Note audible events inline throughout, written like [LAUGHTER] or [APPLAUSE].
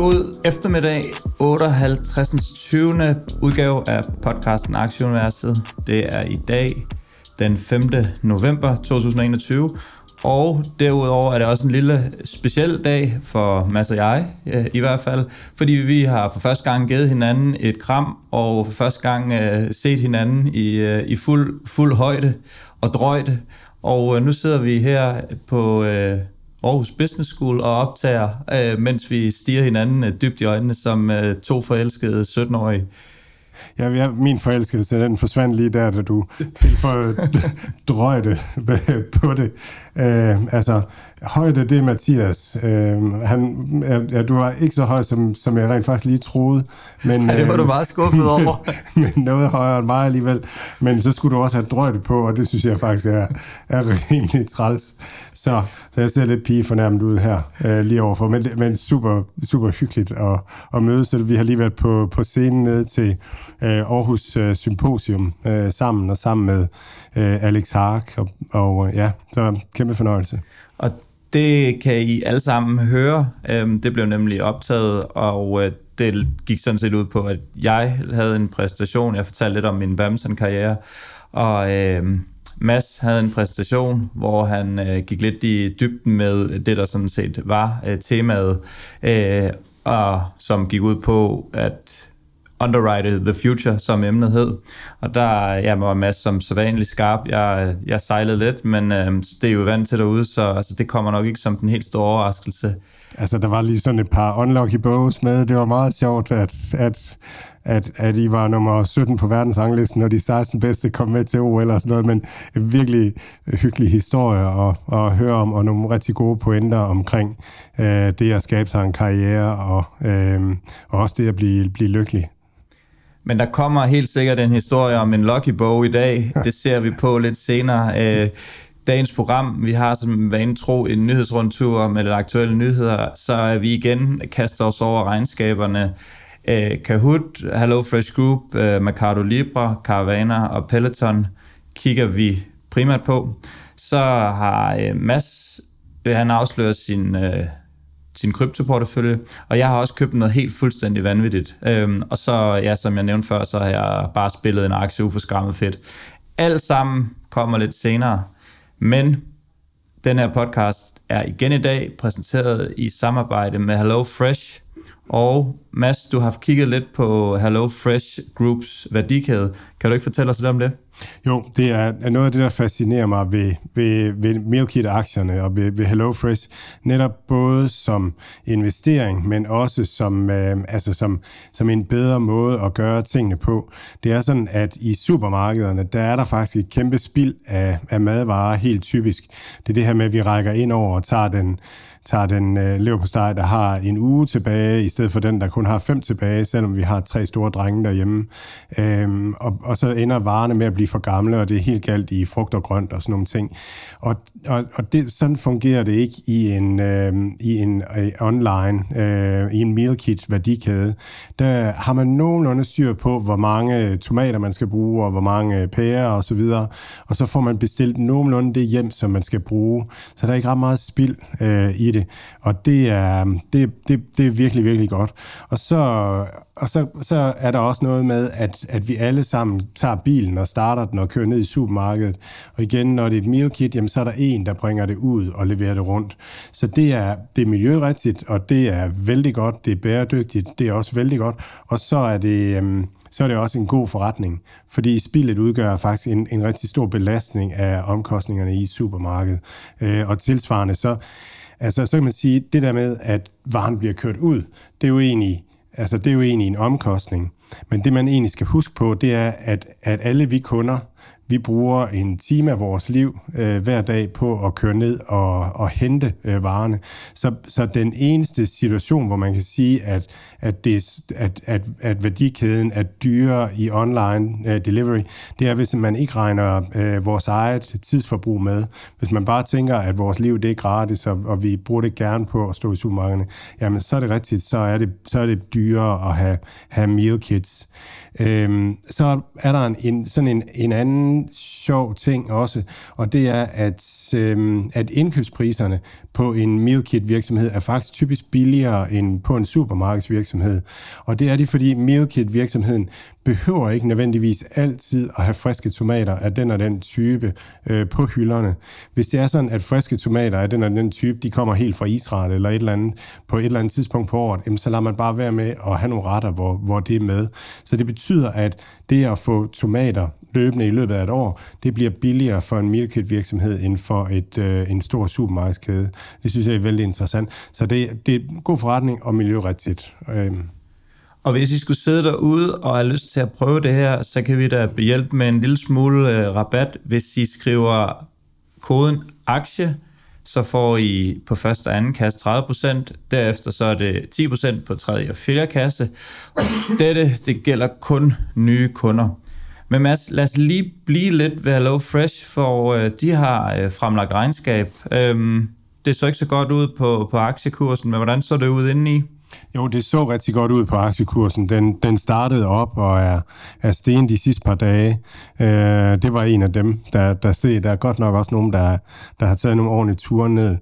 God eftermiddag, 58. 20. udgave af podcasten Aktieuniverset. Det er i dag den 5. november 2021, og derudover er det også en lille speciel dag for Mads og jeg, øh, i hvert fald, fordi vi har for første gang givet hinanden et kram, og for første gang øh, set hinanden i, øh, i fuld, fuld højde og drøjde. Og nu sidder vi her på... Aarhus Business School og optager, øh, mens vi stiger hinanden øh, dybt i øjnene som øh, to forelskede 17-årige. Ja, min forelskelse, den forsvandt lige der, da du tilføjede [LAUGHS] drøjte [LAUGHS] på det. Øh, altså, højde, det er Mathias. Øh, han, ja, du var ikke så høj, som, som jeg rent faktisk lige troede. Men, [LAUGHS] ja, det var øh, du meget skuffet over. men, [LAUGHS] men noget højere end mig alligevel. Men så skulle du også have drøjte på, og det synes jeg faktisk er, er rimelig træls. Så, så jeg ser lidt pige fornærmet ud her øh, lige overfor, men, men super, super hyggeligt at, at mødes. Så vi har lige været på, på scenen ned til øh, Aarhus øh, Symposium øh, sammen, og sammen med øh, Alex Hark, og, og ja, så kæmpe fornøjelse. Og det kan I alle sammen høre. Øhm, det blev nemlig optaget, og øh, det gik sådan set ud på, at jeg havde en præstation. Jeg fortalte lidt om min badminton-karriere, og øh, Mads havde en præstation, hvor han øh, gik lidt i dybden med det, der sådan set var øh, temaet, øh, og som gik ud på at underwrite the future, som emnet hed. Og der ja, var Mads som så vanligt skarp. Jeg, jeg sejlede lidt, men øh, det er jo vant til derude, så altså, det kommer nok ikke som den helt store overraskelse. Altså, der var lige sådan et par unlucky bows med. Det var meget sjovt, at, at at, at I var nummer 17 på verdensranglisten, og de 16 bedste kom med til OL og sådan noget, men en virkelig hyggelig historie at, at høre om, og nogle rigtig gode pointer omkring øh, det at skabe sig en karriere, og, øh, og også det at blive, blive lykkelig. Men der kommer helt sikkert en historie om en lucky bow i dag. Det ser vi på lidt senere. Øh, dagens program, vi har som vane tro en nyhedsrundtur med de aktuelle nyheder, så vi igen kaster os over regnskaberne Uh, Kahoot, HelloFresh Group, uh, Mercado Libre, Caravana og Peloton kigger vi primært på. Så har uh, Mads, han afslører sin, uh, sin kryptoportefølje, og jeg har også købt noget helt fuldstændig vanvittigt. Øhm, og så, ja, som jeg nævnte før, så har jeg bare spillet en aktie uforskammet fedt. Alt sammen kommer lidt senere, men den her podcast er igen i dag præsenteret i samarbejde med Hello Fresh, og Mads, du har kigget lidt på Hello Fresh Groups værdikæde. Kan du ikke fortælle os lidt om det? Jo, det er noget af det, der fascinerer mig ved, ved, ved Mealkit-aktierne og ved, ved HelloFresh. Netop både som investering, men også som, øh, altså som, som en bedre måde at gøre tingene på. Det er sådan, at i supermarkederne, der er der faktisk et kæmpe spild af, af madvarer, helt typisk. Det er det her med, at vi rækker ind over og tager den tager den øh, leverpostej, der har en uge tilbage, i stedet for den, der kun har fem tilbage, selvom vi har tre store drenge derhjemme. Øhm, og, og så ender varerne med at blive for gamle, og det er helt galt i frugt og grønt og sådan nogle ting. Og, og, og det, sådan fungerer det ikke i en, øh, i en øh, online, øh, i en meal kit værdikæde. Der har man nogenlunde styr på, hvor mange tomater man skal bruge, og hvor mange pærer og så videre. Og så får man bestilt nogenlunde det hjem, som man skal bruge. Så der er ikke ret meget spild øh, i det. Og det er, det, det, det er virkelig, virkelig godt. Og så, og så, så er der også noget med, at, at vi alle sammen tager bilen og starter den og kører ned i supermarkedet. Og igen, når det er et meal kit, jamen, så er der en, der bringer det ud og leverer det rundt. Så det er, det er miljørigtigt, og det er vældig godt, det er bæredygtigt, det er også vældig godt. Og så er det... Øhm, så er det også en god forretning, fordi spillet udgør faktisk en, en rigtig stor belastning af omkostningerne i supermarkedet. Øh, og tilsvarende så Altså, så kan man sige, det der med, at varen bliver kørt ud, det er jo egentlig, altså, det er jo egentlig en omkostning. Men det, man egentlig skal huske på, det er, at, at alle vi kunder, vi bruger en time af vores liv øh, hver dag på at køre ned og, og hente øh, varerne. Så, så den eneste situation, hvor man kan sige, at, at, det, at, at, at værdikæden er dyrere i online øh, delivery, det er, hvis man ikke regner øh, vores eget tidsforbrug med. Hvis man bare tænker, at vores liv det er gratis, og, og vi bruger det gerne på at stå i supermarkederne, jamen så er det rigtigt, så er det, så er det dyrere at have, have meal kits. Øhm, så er der en, en, sådan en, en anden sjov ting også, og det er, at, øhm, at indkøbspriserne på en meal kit virksomhed er faktisk typisk billigere end på en supermarkedsvirksomhed. Og det er det, fordi meal kit virksomheden behøver ikke nødvendigvis altid at have friske tomater af den og den type øh, på hylderne. Hvis det er sådan, at friske tomater af den og den type, de kommer helt fra Israel eller et eller andet, på et eller andet tidspunkt på året, jamen, så lader man bare være med at have nogle retter, hvor, hvor det er med. Så det betyder, at det at få tomater løbende i løbet af et år, det bliver billigere for en milkit virksomhed end for et, øh, en stor supermarkedskæde. Det synes jeg er vældig interessant. Så det, det er en god forretning og miljørigtigt. Øh. Og hvis I skulle sidde derude og har lyst til at prøve det her, så kan vi da hjælpe med en lille smule øh, rabat. Hvis I skriver koden aktie, så får I på første og anden kasse 30%, derefter så er det 10% på tredje og fjerde kasse. Dette, det gælder kun nye kunder. Men Mads, lad os lige blive lidt ved Hello Fresh, for øh, de har øh, fremlagt regnskab. Øhm, det så ikke så godt ud på, på aktiekursen, men hvordan så det ud indeni? Jo, det så rigtig godt ud på aktiekursen. Den, den startede op og er, er sten de sidste par dage. Øh, det var en af dem, der, der steg. Der er godt nok også nogen, der, der har taget nogle ordentlige ture ned.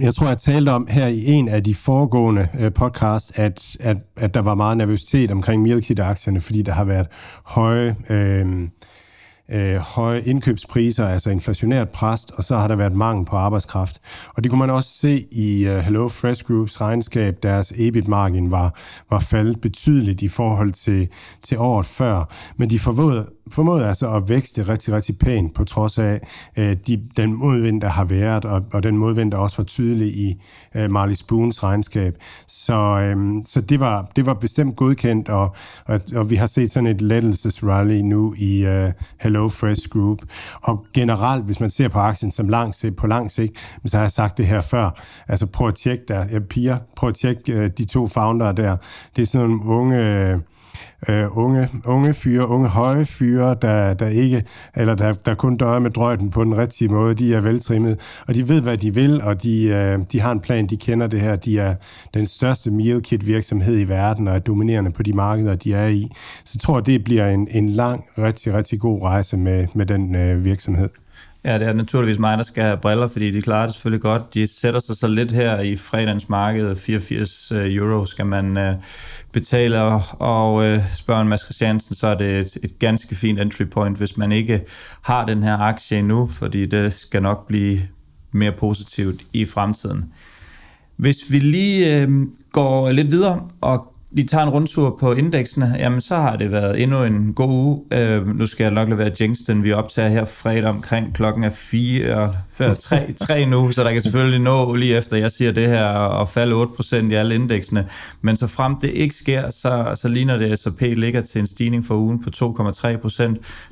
Jeg tror, jeg talte om her i en af de foregående øh, podcasts, at, at, at der var meget nervøsitet omkring Milkit-aktierne, fordi der har været høje... Øh, øh, høje indkøbspriser, altså inflationært pres, og så har der været mangel på arbejdskraft. Og det kunne man også se i øh, Hello Fresh Groups regnskab. Deres EBIT-margin var, var faldet betydeligt i forhold til, til året før. Men de forvåede formået altså at vækste rigtig, rigtig pænt, på trods af øh, de, den modvind, der har været, og, og den modvind, der også var tydelig i øh, Marley Spoons regnskab. Så, øh, så det, var, det var bestemt godkendt, og, og, og vi har set sådan et lettelsesrally nu i øh, Hello Hello Fresh Group. Og generelt, hvis man ser på aktien som lang sigt, på lang sigt, så har jeg sagt det her før, altså prøv at tjekke der, ja, piger, prøv at tjekke øh, de to founder der. Det er sådan nogle unge øh, Øh, unge, unge fyre, unge høje fyre, der, der ikke, eller der, der kun døjer med drøjten på den rigtige måde. De er veltrimmet, og de ved, hvad de vil, og de, øh, de har en plan, de kender det her. De er den største meal kit virksomhed i verden, og er dominerende på de markeder, de er i. Så jeg tror, det bliver en, en lang, rigtig, rigtig god rejse med, med den øh, virksomhed. Ja, det er naturligvis mig, der skal have briller, fordi de klarer det selvfølgelig godt. De sætter sig så lidt her i fredagens marked. 84 øh, euro skal man øh, betale, og uh, spørger Mads Christiansen, så er det et, et ganske fint entry point, hvis man ikke har den her aktie endnu, fordi det skal nok blive mere positivt i fremtiden. Hvis vi lige øh, går lidt videre og lige tager en rundtur på indeksene, jamen så har det været endnu en god uge. Øh, nu skal jeg nok lade Jenksten, vi optager her fredag omkring klokken er 4, 3, 3 nu, så der kan selvfølgelig nå lige efter jeg siger det her og falde 8% i alle indeksene. Men så frem det ikke sker, så, så ligner det, at S&P ligger til en stigning for ugen på 2,3%.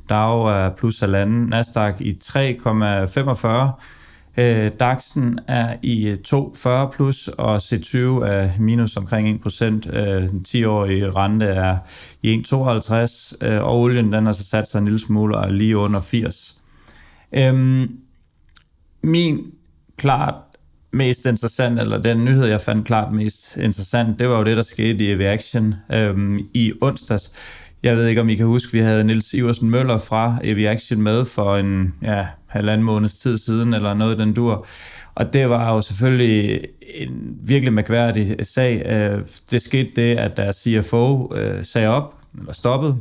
Dow er plus halvanden, Nasdaq i 3,45%. Øh, DAX'en er i øh, 2,40 plus, og C20 er minus omkring 1%. Øh, den 10-årige rente er i 1,52, øh, og olien den har så sat sig en lille smule og er lige under 80. Øhm, min klart mest interessant, eller den nyhed, jeg fandt klart mest interessant, det var jo det, der skete i Reaction øhm, i onsdags. Jeg ved ikke, om I kan huske, vi havde Nils Iversen Møller fra Aviation med for en ja, halvanden måneds tid siden, eller noget den dur. Og det var jo selvfølgelig en virkelig mærkværdig sag. Øh, det skete det, at deres CFO øh, sagde op, eller stoppede,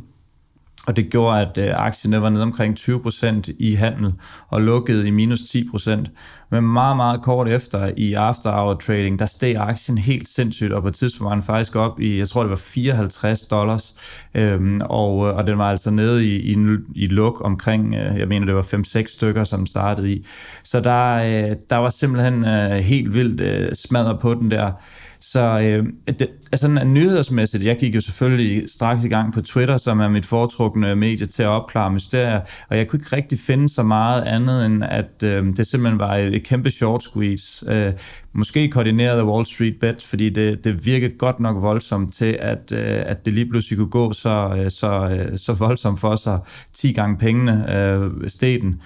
og det gjorde, at øh, aktien var nede omkring 20% i handel og lukkede i minus 10%. Men meget, meget kort efter i after hour trading, der steg aktien helt sindssygt, og på et tidspunkt var den faktisk op i, jeg tror det var 54 dollars, øhm, og, øh, og den var altså nede i, i, i luk omkring, øh, jeg mener det var 5-6 stykker, som startede i. Så der, øh, der var simpelthen øh, helt vildt øh, smadret på den der. Så øh, det, altså, nyhedsmæssigt, jeg gik jo selvfølgelig straks i gang på Twitter, som er mit foretrukne medie til at opklare mysterier, og jeg kunne ikke rigtig finde så meget andet, end at øh, det simpelthen var et, et kæmpe short squeeze. Øh, måske koordineret af Wall Street Bet, fordi det, det virkede godt nok voldsomt til, at, øh, at det lige pludselig kunne gå så, øh, så, øh, så voldsomt for sig 10 gange pengene øh, steden.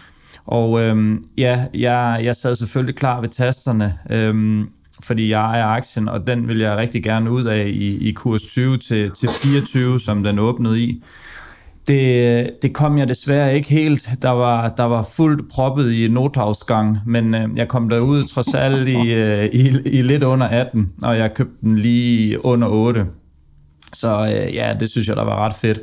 Og øh, ja, jeg, jeg sad selvfølgelig klar ved tasterne, øh, fordi jeg ejer aktien, og den vil jeg rigtig gerne ud af i, i kurs 20 til, til 24, som den åbnede i. Det, det kom jeg desværre ikke helt. Der var, der var fuldt proppet i nothavsgang, men øh, jeg kom derud trods alt i, øh, i, i lidt under 18, og jeg købte den lige under 8. Så øh, ja, det synes jeg, der var ret fedt.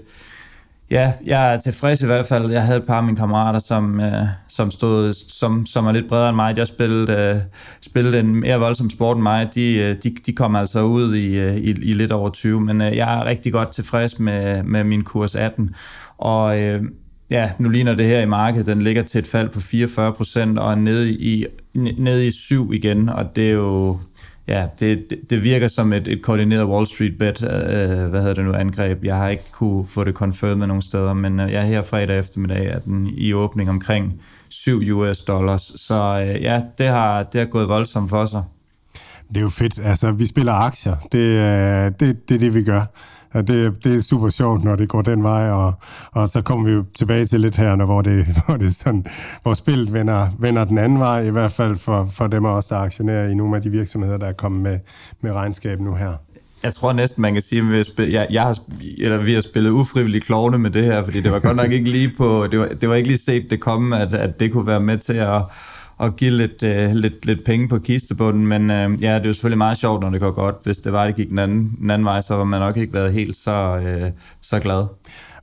Ja, jeg er tilfreds i hvert fald. Jeg havde et par af mine kammerater, som, øh, som, stod, som, som er lidt bredere end mig. Jeg spillede, øh, spillede en mere voldsom sport end mig. De, øh, de, de kom altså ud i, øh, i, i lidt over 20, men øh, jeg er rigtig godt tilfreds med, med min kurs 18. Og øh, ja, nu ligner det her i markedet, den ligger til et fald på 44 procent og er nede i, nede i 7 igen, og det er jo ja, det, det, virker som et, et koordineret Wall Street bet, øh, øh, hvad hedder det nu, angreb. Jeg har ikke kunne få det confirmed nogen steder, men øh, jeg er her fredag eftermiddag, at den i åbning omkring 7 US dollars. Så øh, ja, det har, det har gået voldsomt for sig. Det er jo fedt. Altså, vi spiller aktier. Det, øh, det, det er det, vi gør. Og det, det er super sjovt, når det går den vej, og, og så kommer vi jo tilbage til lidt her, når, hvor, det, [LAUGHS] hvor, det sådan, hvor spillet vender, vender den anden vej, i hvert fald for, for dem af os, der aktionerer i nogle af de virksomheder, der er kommet med, med regnskab nu her. Jeg tror næsten, man kan sige, at vi har, spillet, jeg, jeg har, eller vi har spillet ufrivilligt klovne med det her, fordi det var godt nok ikke lige på, det var, det var ikke lige set det komme, at, at det kunne være med til at, at give lidt, øh, lidt, lidt penge på kistebunden, men øh, ja, det er jo selvfølgelig meget sjovt, når det går godt. Hvis det var, det gik den anden, den anden vej, så var man nok ikke været helt så, øh, så glad.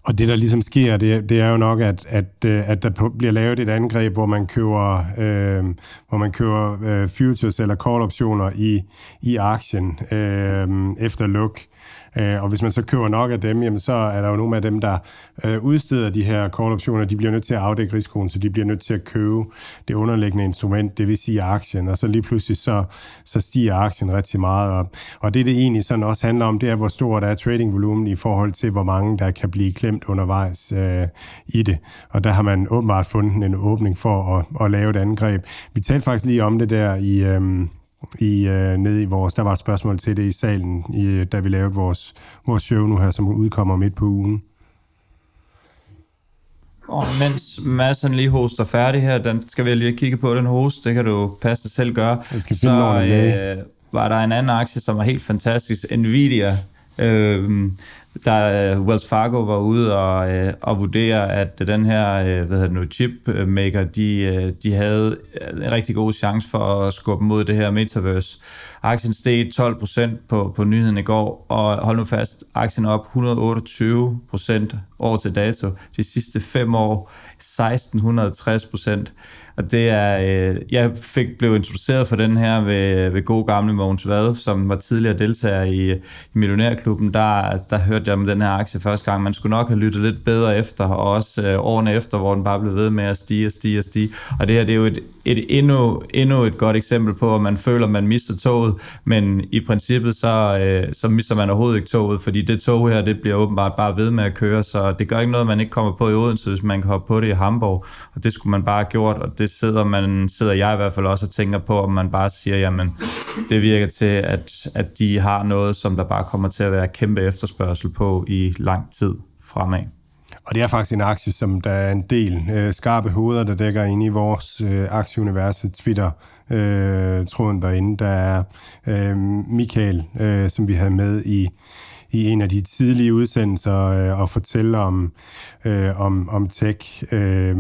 Og det, der ligesom sker, det, det er jo nok, at, at, øh, at der bliver lavet et angreb, hvor man køber, øh, hvor man køber øh, futures eller call-optioner i, i aktien øh, efter luk. Øh, Øh, og hvis man så køber nok af dem, jamen så er der jo nogle af dem, der øh, udsteder de her call-optioner, de bliver nødt til at afdække risikoen, så de bliver nødt til at købe det underliggende instrument, det vil sige aktien, og så lige pludselig så, så stiger aktien rigtig meget. Og, og det, det egentlig sådan også handler om, det er, hvor stort er tradingvolumen i forhold til, hvor mange der kan blive klemt undervejs øh, i det. Og der har man åbenbart fundet en åbning for at, at lave et angreb. Vi talte faktisk lige om det der i... Øh, i, øh, nede i vores, der var et spørgsmål til det i salen, i, da vi lavede vores, vores show nu her, som udkommer midt på ugen. Og mens Madsen lige hoster færdig her, den skal vi lige kigge på, den host, det kan du passe selv gøre. Jeg skal finde så øh, var der en anden aktie, som var helt fantastisk, Nvidia, øh, der øh, Wells Fargo var ude og, øh, og vurdere, at den her øh, hvad hedder det nu, chipmaker, de, øh, de havde en rigtig god chance for at skubbe mod det her metaverse. Aktien steg 12 på, på nyheden i går, og hold nu fast, aktien op 128% år til dato. De sidste fem år 1660 og det er, øh, jeg fik blev introduceret for den her ved, ved god gamle Mogens Vade, som var tidligere deltager i, i Millionærklubben. Der, der hørte jeg om den her aktie første gang. Man skulle nok have lyttet lidt bedre efter, og også øh, årene efter, hvor den bare blev ved med at stige og stige og stige. Og det her det er jo et, et endnu, endnu et godt eksempel på, at man føler, at man mister toget, men i princippet så, øh, så mister man overhovedet ikke toget, fordi det tog her, det bliver åbenbart bare ved med at køre, så det gør ikke noget, man ikke kommer på i Odense, hvis man kan hoppe på det i Hamburg, og det skulle man bare have gjort, og det sidder, man, sidder jeg i hvert fald også og tænker på, om man bare siger, jamen, det virker til, at, at de har noget, som der bare kommer til at være kæmpe efterspørgsel på i lang tid fremad. Og det er faktisk en aktie, som der er en del øh, skarpe hoveder, der dækker ind i vores øh, aktieuniverset Twitter øh, tråden derinde. Der er øh, Michael, øh, som vi havde med i i en af de tidlige udsendelser øh, og fortælle om, øh, om, om tech, øh,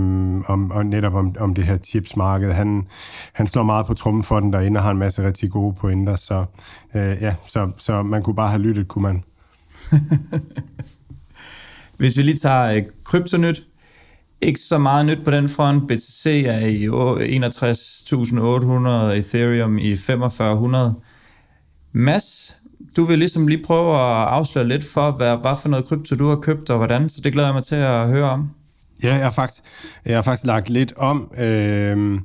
om, og netop om, om det her chipsmarked. Han, han slår meget på trummen for den derinde og har en masse rigtig gode pointer, så øh, ja, så, så man kunne bare have lyttet, kunne man. [LAUGHS] Hvis vi lige tager øh, kryptonyt, Ikke så meget nyt på den front. BTC er i 61.800, Ethereum i 4500. Mads, du vil ligesom lige prøve at afsløre lidt for, hvad, hvad for noget krypto du har købt og hvordan, så det glæder jeg mig til at høre om. Ja, jeg har faktisk, jeg har faktisk lagt lidt om. Øh,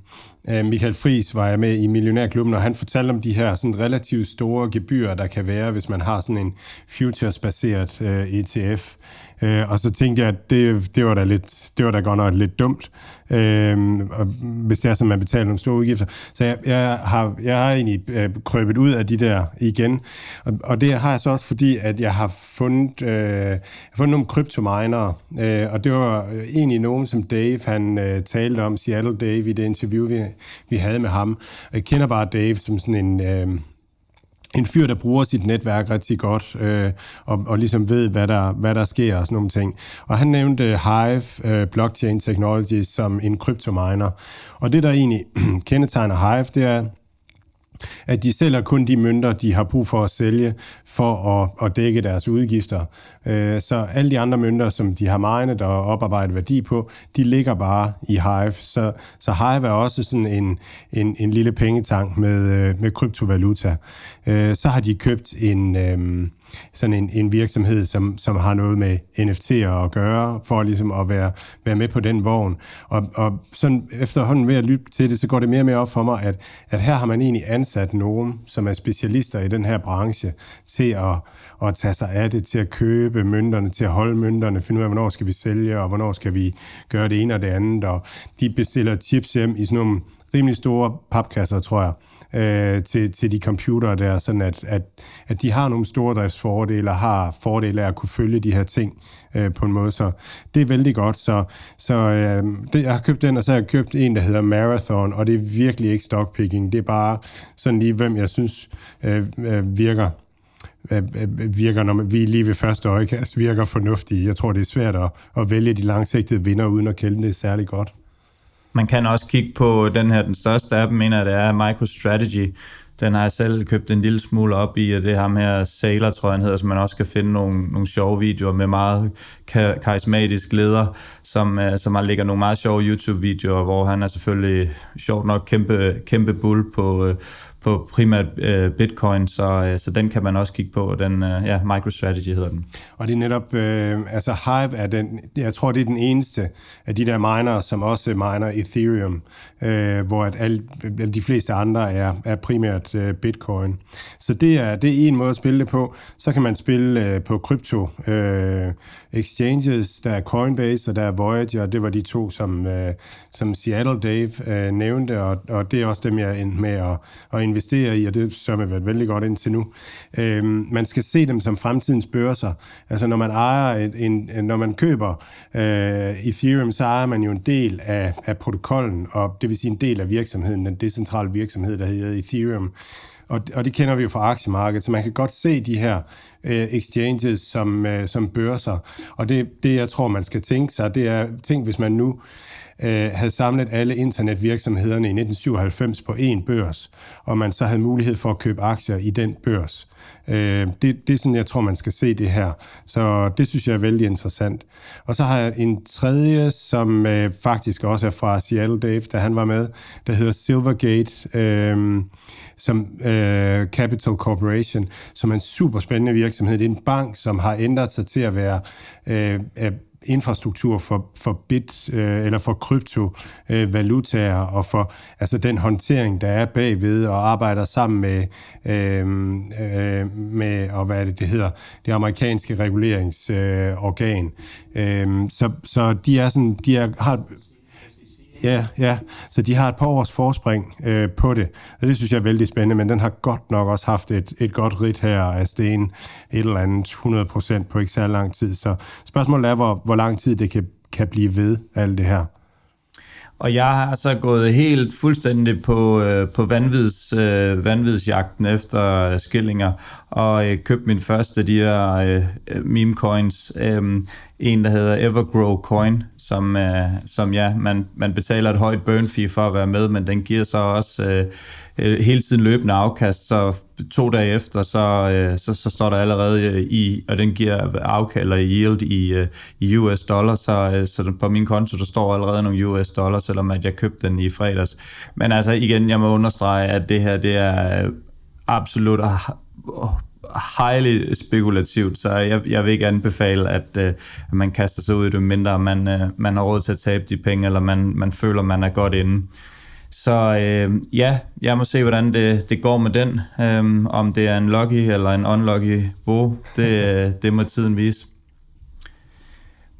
øh Michael Fris var jeg med i Millionærklubben, og han fortalte om de her sådan relativt store gebyrer, der kan være, hvis man har sådan en futures-baseret øh, ETF. Øh, og så tænkte jeg, at det, det, var da lidt, det var da godt nok lidt dumt, øh, og hvis det er som man betaler nogle store udgifter. Så jeg, jeg, har, jeg har egentlig øh, krøbet ud af de der igen, og, og det har jeg så også, fordi at jeg har fundet, øh, fundet nogle kryptominere, øh, og det var egentlig nogen, som Dave han øh, talte om, Seattle Dave, i det interview, vi, vi havde med ham. Jeg kender bare Dave som sådan en... Øh, en fyr, der bruger sit netværk rigtig godt, øh, og, og ligesom ved, hvad der, hvad der sker og sådan nogle ting. Og han nævnte øh, Hive, øh, Blockchain Technology, som en kryptominer. Og det, der egentlig [CLEARS THROAT] kendetegner Hive, det er, at de sælger kun de mønter, de har brug for at sælge, for at, at dække deres udgifter. Øh, så alle de andre mønter, som de har minet og oparbejdet værdi på, de ligger bare i Hive. Så, så Hive er også sådan en, en, en lille pengetank med, øh, med kryptovaluta. Øh, så har de købt en øhm, sådan en, en virksomhed, som, som har noget med NFT'er at gøre, for ligesom at være, være med på den vogn. Og, og sådan efterhånden ved at lytte til det, så går det mere og mere op for mig, at, at her har man egentlig ansat nogen, som er specialister i den her branche, til at, at tage sig af det, til at købe mønterne, til at holde mønterne, finde ud af, hvornår skal vi sælge, og hvornår skal vi gøre det ene og det andet. Og de bestiller chips hjem i sådan nogle rimelig store papkasser, tror jeg øh, til, til de computere der, sådan at, at, at de har nogle stordriftsfordele og har fordele af at kunne følge de her ting øh, på en måde. Så det er vældig godt. Så, så øh, det, jeg har købt den, og så har jeg købt en, der hedder Marathon, og det er virkelig ikke stockpicking. Det er bare sådan lige, hvem jeg synes øh, øh, virker øh, øh, virker, når vi lige ved første øjekast virker fornuftige. Jeg tror, det er svært at, at vælge de langsigtede vinder, uden at kende det særlig godt. Man kan også kigge på den her, den største af dem, mener jeg, det er MicroStrategy. Den har jeg selv købt en lille smule op i, og det ham her Sailor, tror jeg, han hedder, så man også kan finde nogle, nogle sjove videoer med meget karismatisk leder, som, øh, som har ligger nogle meget sjove YouTube-videoer, hvor han er selvfølgelig sjovt nok kæmpe, kæmpe bull på, øh, på primært øh, bitcoin, så, øh, så den kan man også kigge på, den, øh, ja, MicroStrategy hedder den. Og det er netop, øh, altså Hive er den, jeg tror det er den eneste af de der miner, som også miner Ethereum, øh, hvor at alle, de fleste andre er, er primært øh, bitcoin. Så det er, det er en måde at spille det på. Så kan man spille øh, på krypto øh, exchanges, der er Coinbase og der er Voyager, det var de to, som, øh, som Seattle Dave øh, nævnte, og, og det er også dem, jeg endte med at, at investere i, og det har man været vældig godt indtil nu. Øh, man skal se dem som fremtidens børser. Altså når man ejer et, en, når man køber øh, Ethereum, så ejer man jo en del af, af protokollen, og det vil sige en del af virksomheden, den decentrale virksomhed, der hedder Ethereum. Og, og det kender vi jo fra aktiemarkedet, så man kan godt se de her øh, exchanges som, øh, som børser. Og det, det, jeg tror, man skal tænke sig, det er, tænk hvis man nu øh, havde samlet alle internetvirksomhederne i 1997 på én børs, og man så havde mulighed for at købe aktier i den børs. Øh, det, det er sådan, jeg tror, man skal se det her. Så det synes jeg er vældig interessant. Og så har jeg en tredje, som øh, faktisk også er fra Seattle Dave, da han var med, der hedder Silvergate øh, som øh, Capital Corporation, som er en super spændende virksomhed. Det er en bank, som har ændret sig til at være øh, infrastruktur for, for bit øh, eller for kryptovalutaer øh, og for altså den håndtering, der er bagved og arbejder sammen med, øh, øh, med og hvad er det, det hedder, det amerikanske reguleringsorgan. Øh, så, så de er sådan, de er, har Ja, ja. Så de har et par års forspring øh, på det, og det synes jeg er vældig spændende, men den har godt nok også haft et, et godt rit her af sten, et eller andet 100% på ikke så lang tid. Så spørgsmålet er, hvor, hvor lang tid det kan, kan blive ved, alt det her. Og jeg har så gået helt fuldstændig på, øh, på vanvids, øh, vanvidsjagten efter skillinger, og øh, købt min første af de her øh, meme coins. Øh, en, der hedder Evergrow Coin, som, øh, som ja, man, man betaler et højt burn fee for at være med, men den giver så også øh, øh, hele tiden løbende afkast, så to dage efter, så, øh, så, så står der allerede øh, i, og den giver afkast eller yield i, øh, i US dollar, så, øh, så på min konto, der står allerede nogle US dollar, selvom at jeg købte den i fredags. Men altså igen, jeg må understrege, at det her, det er absolut highly spekulativt, så jeg, jeg vil ikke anbefale, at, uh, at man kaster sig ud i det, mindre man, uh, man har råd til at tabe de penge, eller man, man føler, man er godt inde. Så uh, ja, jeg må se, hvordan det, det går med den. Um, om det er en lucky eller en unlucky bo, det, [LAUGHS] det må tiden vise.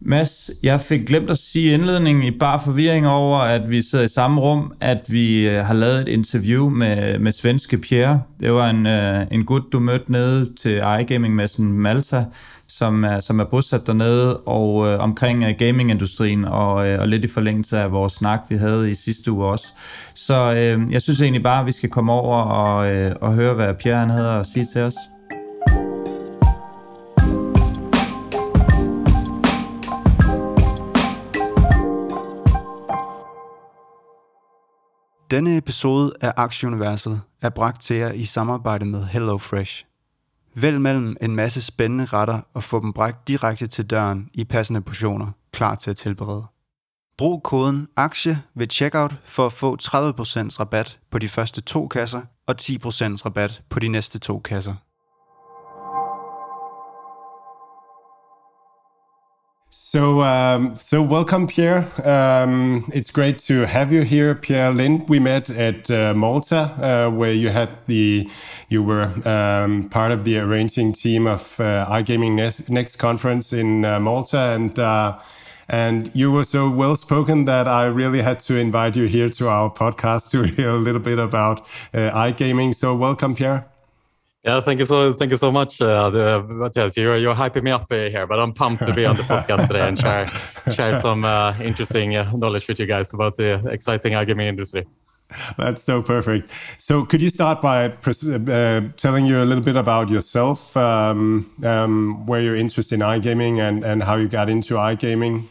Mads, jeg fik glemt at sige indledningen i bare forvirring over, at vi sidder i samme rum, at vi øh, har lavet et interview med, med svenske Pierre. Det var en, øh, en gut, du mødte nede til iGaming-messen Malta, som er, som er bosat dernede, og øh, omkring øh, gamingindustrien, og, øh, og lidt i forlængelse af vores snak, vi havde i sidste uge også. Så øh, jeg synes egentlig bare, at vi skal komme over og, øh, og høre, hvad Pierre han havde at sige til os. Denne episode af Aktieuniverset er bragt til jer i samarbejde med HelloFresh. Vælg mellem en masse spændende retter og få dem bragt direkte til døren i passende portioner, klar til at tilberede. Brug koden AKTIE ved checkout for at få 30% rabat på de første to kasser og 10% rabat på de næste to kasser. So, um, so welcome, Pierre. Um, it's great to have you here, Pierre Lindh. We met at uh, Malta, uh, where you had the you were um, part of the arranging team of uh, iGaming Next, Next conference in uh, Malta, and uh, and you were so well spoken that I really had to invite you here to our podcast to [LAUGHS] hear a little bit about uh, iGaming. So, welcome, Pierre. Yeah, thank you so thank you so much, uh, the, Matthias. You're you're hyping me up uh, here, but I'm pumped to be on the podcast today and share [LAUGHS] share some uh, interesting uh, knowledge with you guys about the exciting iGaming industry. That's so perfect. So, could you start by uh, telling you a little bit about yourself, um, um, where you're interested in iGaming, and and how you got into iGaming?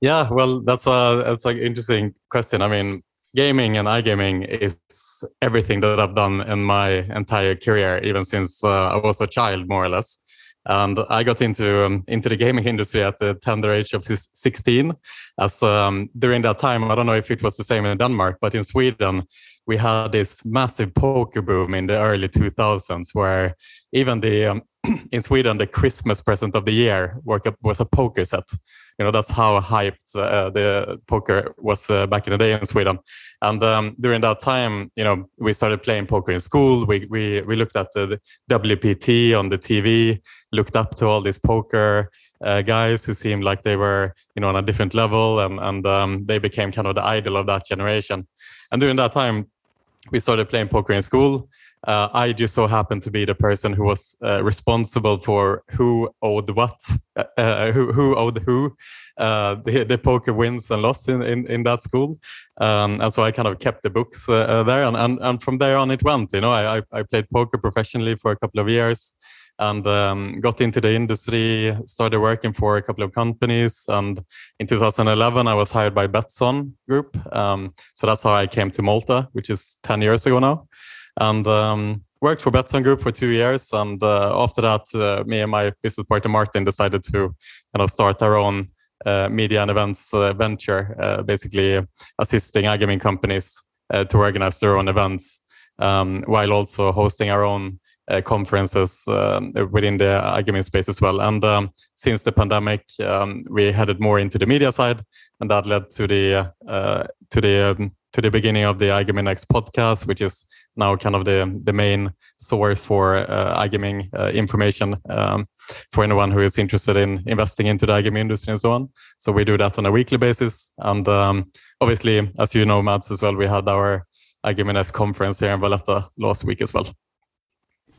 Yeah, well, that's a that's an interesting question. I mean, gaming and iGaming is everything that I've done in my entire career, even since uh, I was a child, more or less. And I got into um, into the gaming industry at the tender age of 16. As um, during that time, I don't know if it was the same in Denmark, but in Sweden, we had this massive poker boom in the early 2000s, where even the um, [CLEARS THROAT] in Sweden, the Christmas present of the year was a poker set you know that's how hyped uh, the poker was uh, back in the day in Sweden. And um, during that time, you know, we started playing poker in school. We we we looked at the, WPT on the TV, looked up to all these poker uh, guys who seemed like they were you know on a different level, and and um, they became kind of the idol of that generation. And during that time, we started playing poker in school uh, I just so happened to be the person who was uh, responsible for who owed what, uh, uh who who owed who, uh, the, the poker wins and losses in, in, in that school, um, and so I kind of kept the books uh, there, and, and and from there on it went. You know, I I played poker professionally for a couple of years. And um, got into the industry, started working for a couple of companies. And in 2011, I was hired by Betsson Group. Um, so that's how I came to Malta, which is 10 years ago now and um, worked for Betsson Group for two years. And uh, after that, uh, me and my business partner Martin decided to kind of start our own uh, media and events uh, venture, uh, basically assisting iGaming companies uh, to organize their own events, um, while also hosting our own conferences um, within the iGaming space as well. And um, since the pandemic, um, we headed more into the media side, and that led to the to the um, to the beginning of the iGaming Next podcast, which is now kind of the the main source for uh, iGaming uh, information um, for anyone who is interested in investing into the iGaming industry and so on. So we do that on a weekly basis, and um, obviously, as you know, Mads as well, we had our iGaming Next conference here in Valletta last week as well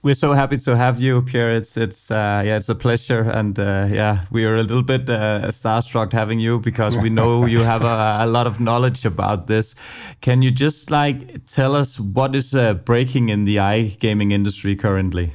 we're so happy to have you, Pierre. It's it's uh, yeah, it's a pleasure, and uh, yeah, we are a little bit uh, starstruck having you because we know [LAUGHS] you have a, a, lot of knowledge about this. Can you just like tell us what is uh, breaking in the iGaming industry currently?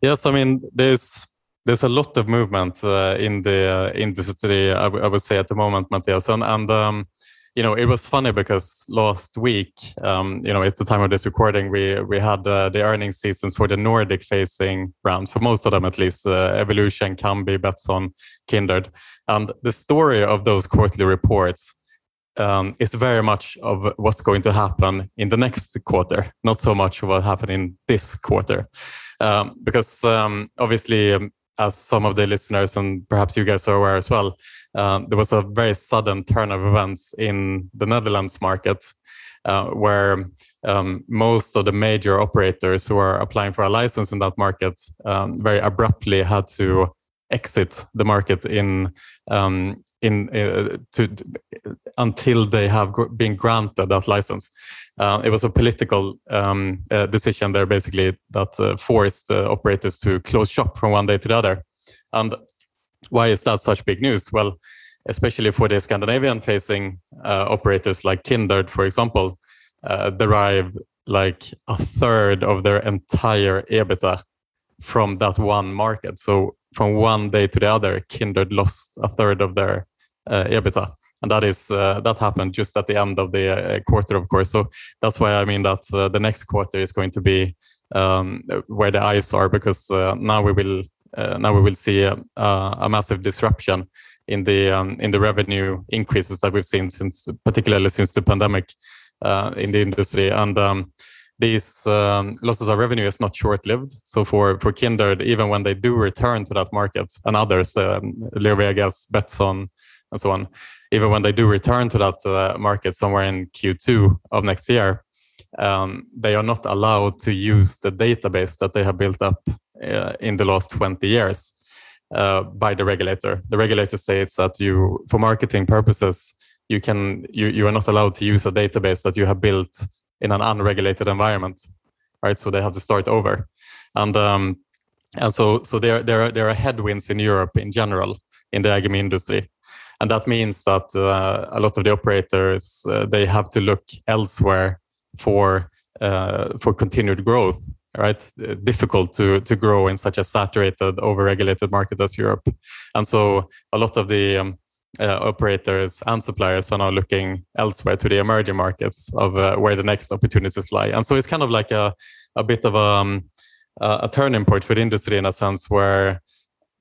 Yes, I mean there's there's a lot of movement uh, in the uh, industry. I, w- I would say at the moment, Matthias, and, and um, you know, it was funny because last week, um, you know, it's the time of this recording. We we had uh, the earnings seasons for the Nordic-facing brands, for most of them at least, uh, Evolution, Kambi, Betsson, Kindred, and the story of those quarterly reports um, is very much of what's going to happen in the next quarter, not so much what happened in this quarter, um, because um, obviously, um, as some of the listeners and perhaps you guys are aware as well, um, there was a very sudden turn of events in the Netherlands market. Uh, where um, most of the major operators who are applying for a license in that market very abruptly had to exit the market in um, in uh, to, until they have been granted that license. Uh, it was a political um, uh, decision there, basically, that uh, forced uh, operators to close shop from one day to the other. And why is that such big news? Well, especially for the Scandinavian-facing uh, operators like Kindred, for example, derive like a third of their entire EBITDA from that one market. So from one day to the other, Kindred lost a third of their uh, EBITDA. And that is uh, that happened just at the end of the uh, quarter, of course. So that's why I mean that uh, the next quarter is going to be um, where the eyes are, because uh, now we will uh, now we will see a, a, massive disruption in the um, in the revenue increases that we've seen since, particularly since the pandemic in the industry. And um, these um, losses of revenue is not short-lived. So for for Kindred, even when they do return to that market, and others, um, LeoVegas, Betsson, and so on, even when they do return to that uh, market somewhere in Q2 of next year, um, they are not allowed to use the database that they have built up uh, in the last 20 years uh, by the regulator. The regulator says that you, for marketing purposes, you can you, you are not allowed to use a database that you have built in an unregulated environment, right? So they have to start over, and um, and so so there there there are headwinds in Europe in general in the agri industry, and that means that uh, a lot of the operators uh, they have to look elsewhere for uh, for continued growth. Right, difficult to to grow in such a saturated, overregulated market as Europe, and so a lot of the um, uh, operators and suppliers are now looking elsewhere to the emerging markets of uh, where the next opportunities lie. And so it's kind of like a, a bit of a, um, a turning point for the industry in a sense where,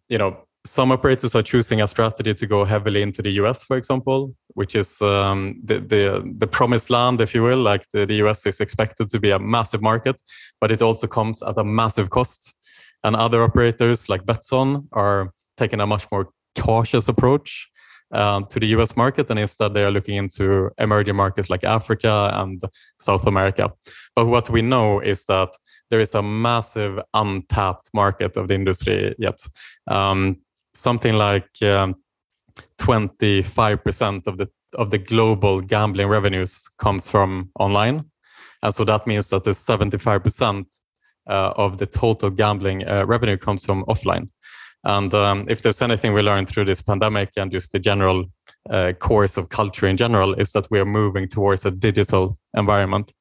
you know, some operators are choosing a strategy to go heavily into the US, for example, which is um, the, the, the promised land, if you will. Like the, the US is expected to be a massive market, but it also comes at a massive cost. And other operators like Betsson are taking a much more cautious approach um, to the US market, and instead they are looking into emerging markets like Africa and South America. But what we know is that there is a massive untapped market of the industry yet. Um, something like um, 25% of the of the global gambling revenues comes from online, and so that means that the 75% uh, of the total gambling uh, revenue comes from offline. And um, if there's anything we learned through this pandemic and just the general uh, course of culture in general, is that we are moving towards a digital environment.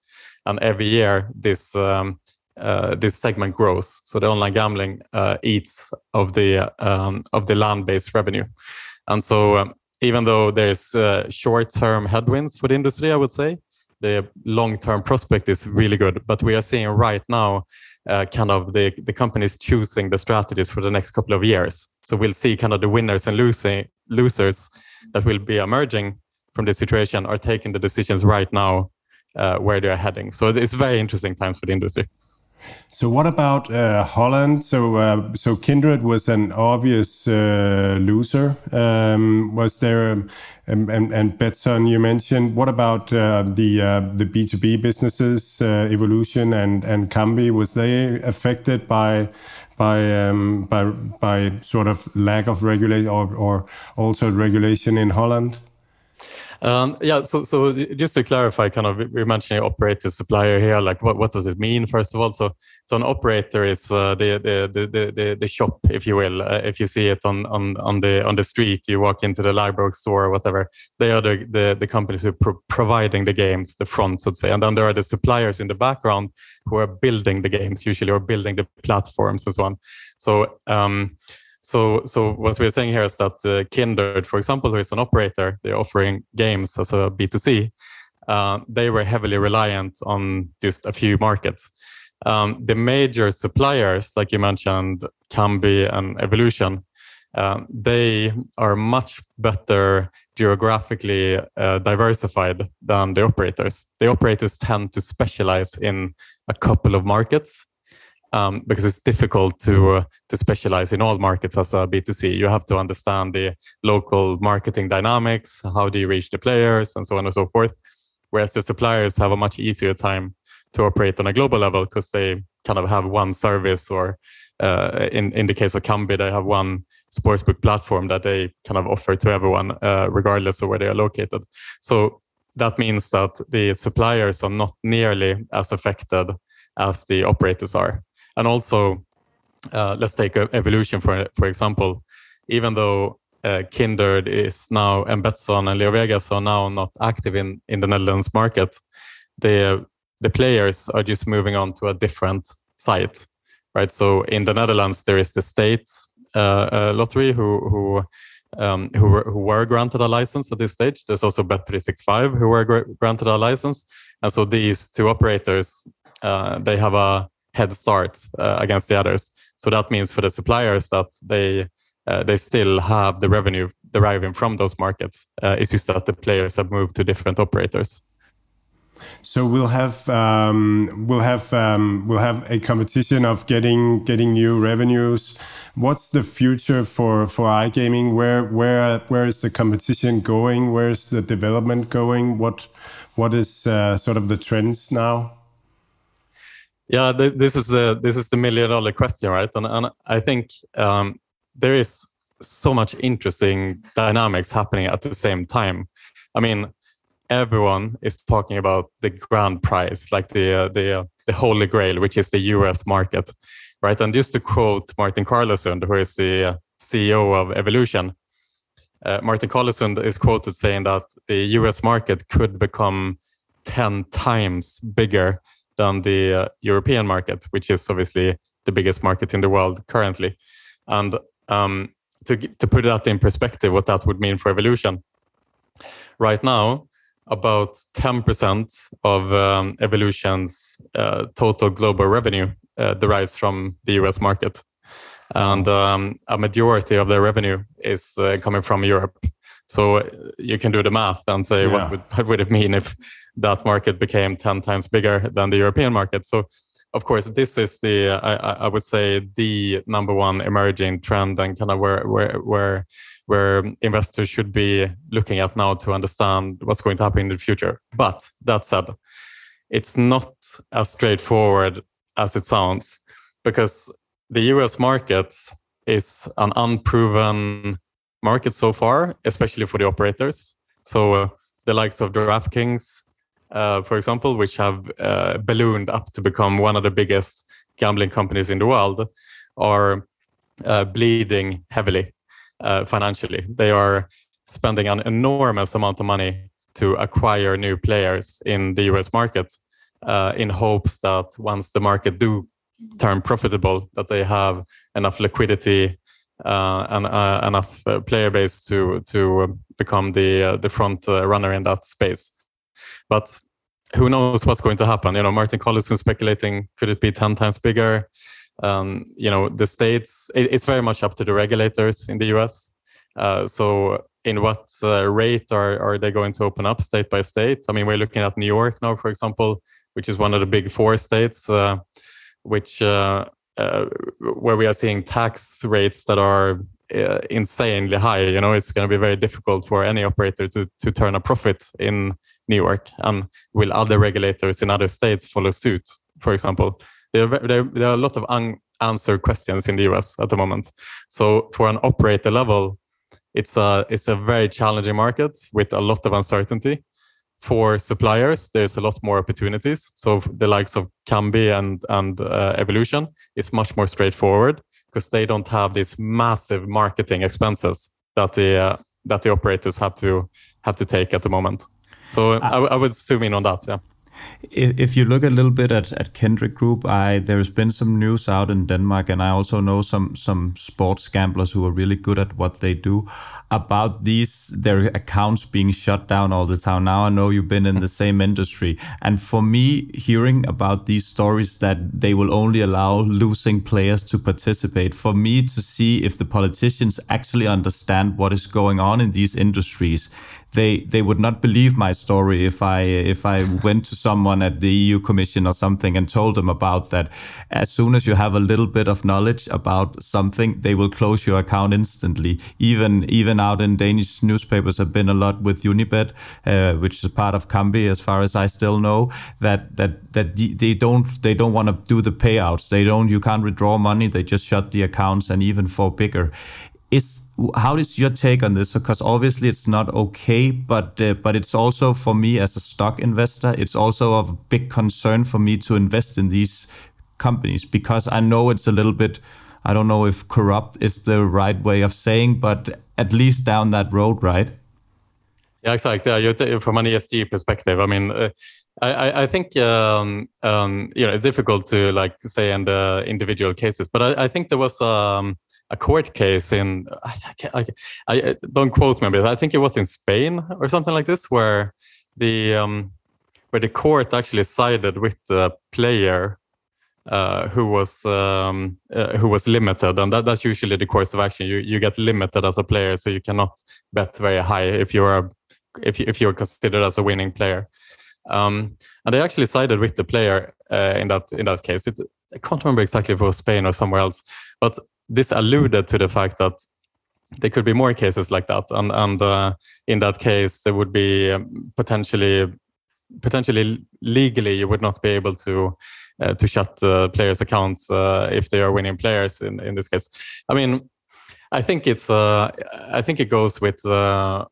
And every year, this um, uh, this segment grows. So the online gambling uh, eats of the um, of the land-based revenue. And so, um, even though there's uh, short-term headwinds for the industry, I would say the long-term prospect is really good. But we are seeing right now uh, kind of the, the companies choosing the strategies for the next couple of years. So we'll see kind of the winners and losing, losers that will be emerging from this situation are taking the decisions right now uh, where they're heading. So it's very interesting times for the industry. So what about uh, Holland? So uh, so Kindred was an obvious uh, loser. Um, was there um, and, and Betsson you mentioned? What about uh, the uh, the B two B businesses, uh, Evolution and and Kambi? Was they affected by by um, by by sort of lack of regulation or, or also regulation in Holland? Um, yeah, so so just to clarify, kind of we're mentioning operator supplier here. Like, what, what does it mean? First of all, so so an operator is uh, the, the, the the the shop, if you will. Uh, if you see it on on on the on the street, you walk into the Ladbrokes store or whatever. They are the the, the companies who are pro providing the games, the front, so to say, and then there are the suppliers in the background who are building the games, usually or building the platforms so on. So um, So, so what we're saying here is that uh, Kindred, for example, who is an operator, they're offering games as a B2C. Uh, they were heavily reliant on just a few markets. Um, the major suppliers, like you mentioned, Kambi and Evolution, uh, they are much better geographically uh, diversified than the operators. The operators tend to specialize in a couple of markets um, because it's difficult to uh, to specialize in all markets as a B2C. You have to understand the local marketing dynamics, how do you reach the players, and so on and so forth. Whereas the suppliers have a much easier time to operate on a global level because they kind of have one service, or uh, in in the case of Kambi, they have one sportsbook platform that they kind of offer to everyone, uh, regardless of where they are located. So that means that the suppliers are not nearly as affected as the operators are. And also, uh, let's take evolution for for example. Even though uh, Kindred is now and Betsson and LeoVegas are now not active in in the Netherlands market, the the players are just moving on to a different site, right? So in the Netherlands there is the state uh, uh lottery who who um, who, were, who were granted a license at this stage. There's also Bet365 who were granted a license, and so these two operators uh, they have a head start uh, against the others. So that means for the suppliers that they uh, they still have the revenue deriving from those markets. Uh, it's just that the players have moved to different operators. So we'll have um, we'll have um, we'll have a competition of getting getting new revenues. What's the future for for iGaming? Where where where is the competition going? Where is the development going? What what is uh, sort of the trends now? Yeah, th- this is the this is the million dollar question, right? And and I think um, there is so much interesting dynamics happening at the same time. I mean, everyone is talking about the grand prize, like the uh, the uh, the holy grail, which is the U.S. market, right? And just to quote Martin Carlesund, who is the uh, CEO of Evolution, uh, Martin Carlesund is quoted saying that the U.S. market could become ten times bigger than the uh, European market, which is obviously the biggest market in the world currently. And um, to, to put that in perspective, what that would mean for evolution, right now, about 10% of um, evolution's uh, total global revenue uh, derives from the US market. And um, a majority of their revenue is uh, coming from Europe. So uh, you can do the math and say, yeah. what, would, what would it mean if that market became 10 times bigger than the European market. So, of course, this is the, I, I would say, the number one emerging trend and kind of where, where, where, where investors should be looking at now to understand what's going to happen in the future. But that said, it's not as straightforward as it sounds because the US market is an unproven market so far, especially for the operators. So uh, the likes of DraftKings, uh, for example, which have uh, ballooned up to become one of the biggest gambling companies in the world, are uh, bleeding heavily uh, financially. They are spending an enormous amount of money to acquire new players in the US market uh, in hopes that once the market do turn profitable, that they have enough liquidity uh, and uh, enough uh, player base to to become the the front runner in that space. But who knows what's going to happen? You know, Martin Carlesund speculating could it be ten times bigger? Um, you know, the states. It, it's very much up to the regulators in the U.S. Uh, so, in what uh, rate are are they going to open up state by state? I mean, we're looking at New York now, for example, which is one of the big four states, uh, which uh, uh, where we are seeing tax rates that are uh, insanely high. You know, it's going to be very difficult for any operator to to turn a profit in New York. And will other regulators in other states follow suit? For example, there are, there, there are a lot of unanswered questions in the US at the moment. So for an operator level, it's a it's a very challenging market with a lot of uncertainty. For suppliers, there's a lot more opportunities. So the likes of Kambi and and uh, Evolution is much more straightforward because they don't have these massive marketing expenses that the uh, that the operators have to have to take at the moment. So uh, I, I would zoom in on that. Yeah. if you look a little bit at, at Kindred Group, I there's been some news out in Denmark, and I also know some some sports gamblers who are really good at what they do about these their accounts being shut down all the time. Now I know you've been in the same industry, and for me, hearing about these stories that they will only allow losing players to participate, for me to see if the politicians actually understand what is going on in these industries they they would not believe my story if I if I went to someone at the EU Commission or something and told them about that. As soon as you have a little bit of knowledge about something, they will close your account instantly. Even even out in Danish newspapers have been a lot with Unibet, uh, which is part of Kambi, as far as I still know. That that that they don't they don't want to do the payouts. They don't. You can't withdraw money. They just shut the accounts, and even for bigger is how is your take on this? Because obviously it's not okay but uh, but it's also for me as a stock investor it's also a big concern for me to invest in these companies because i know it's a little bit i don't know if corrupt is the right way of saying but at least down that road right? Yeah exactly. Yeah, from an esg perspective i mean uh, I, I think um, um, you know it's difficult to like say in the individual cases, but I, I think there was um, a court case in I, I, don't quote me, but I think it was in Spain or something like this, where the um, where the court actually sided with the player uh, who was um, uh, who was limited, and that, that's usually the course of action. You you get limited as a player, so you cannot bet very high if you are if you, if you're considered as a winning player. Um, and they actually sided with the player uh, in that in that case. It, I can't remember exactly if it was Spain or somewhere else, but this alluded to the fact that there could be more cases like that, and and uh, in that case, there would be um, potentially potentially legally you would not be able to uh, to shut the players' accounts uh, if they are winning players. In in this case, I mean, I think it's uh, I think it goes with uh,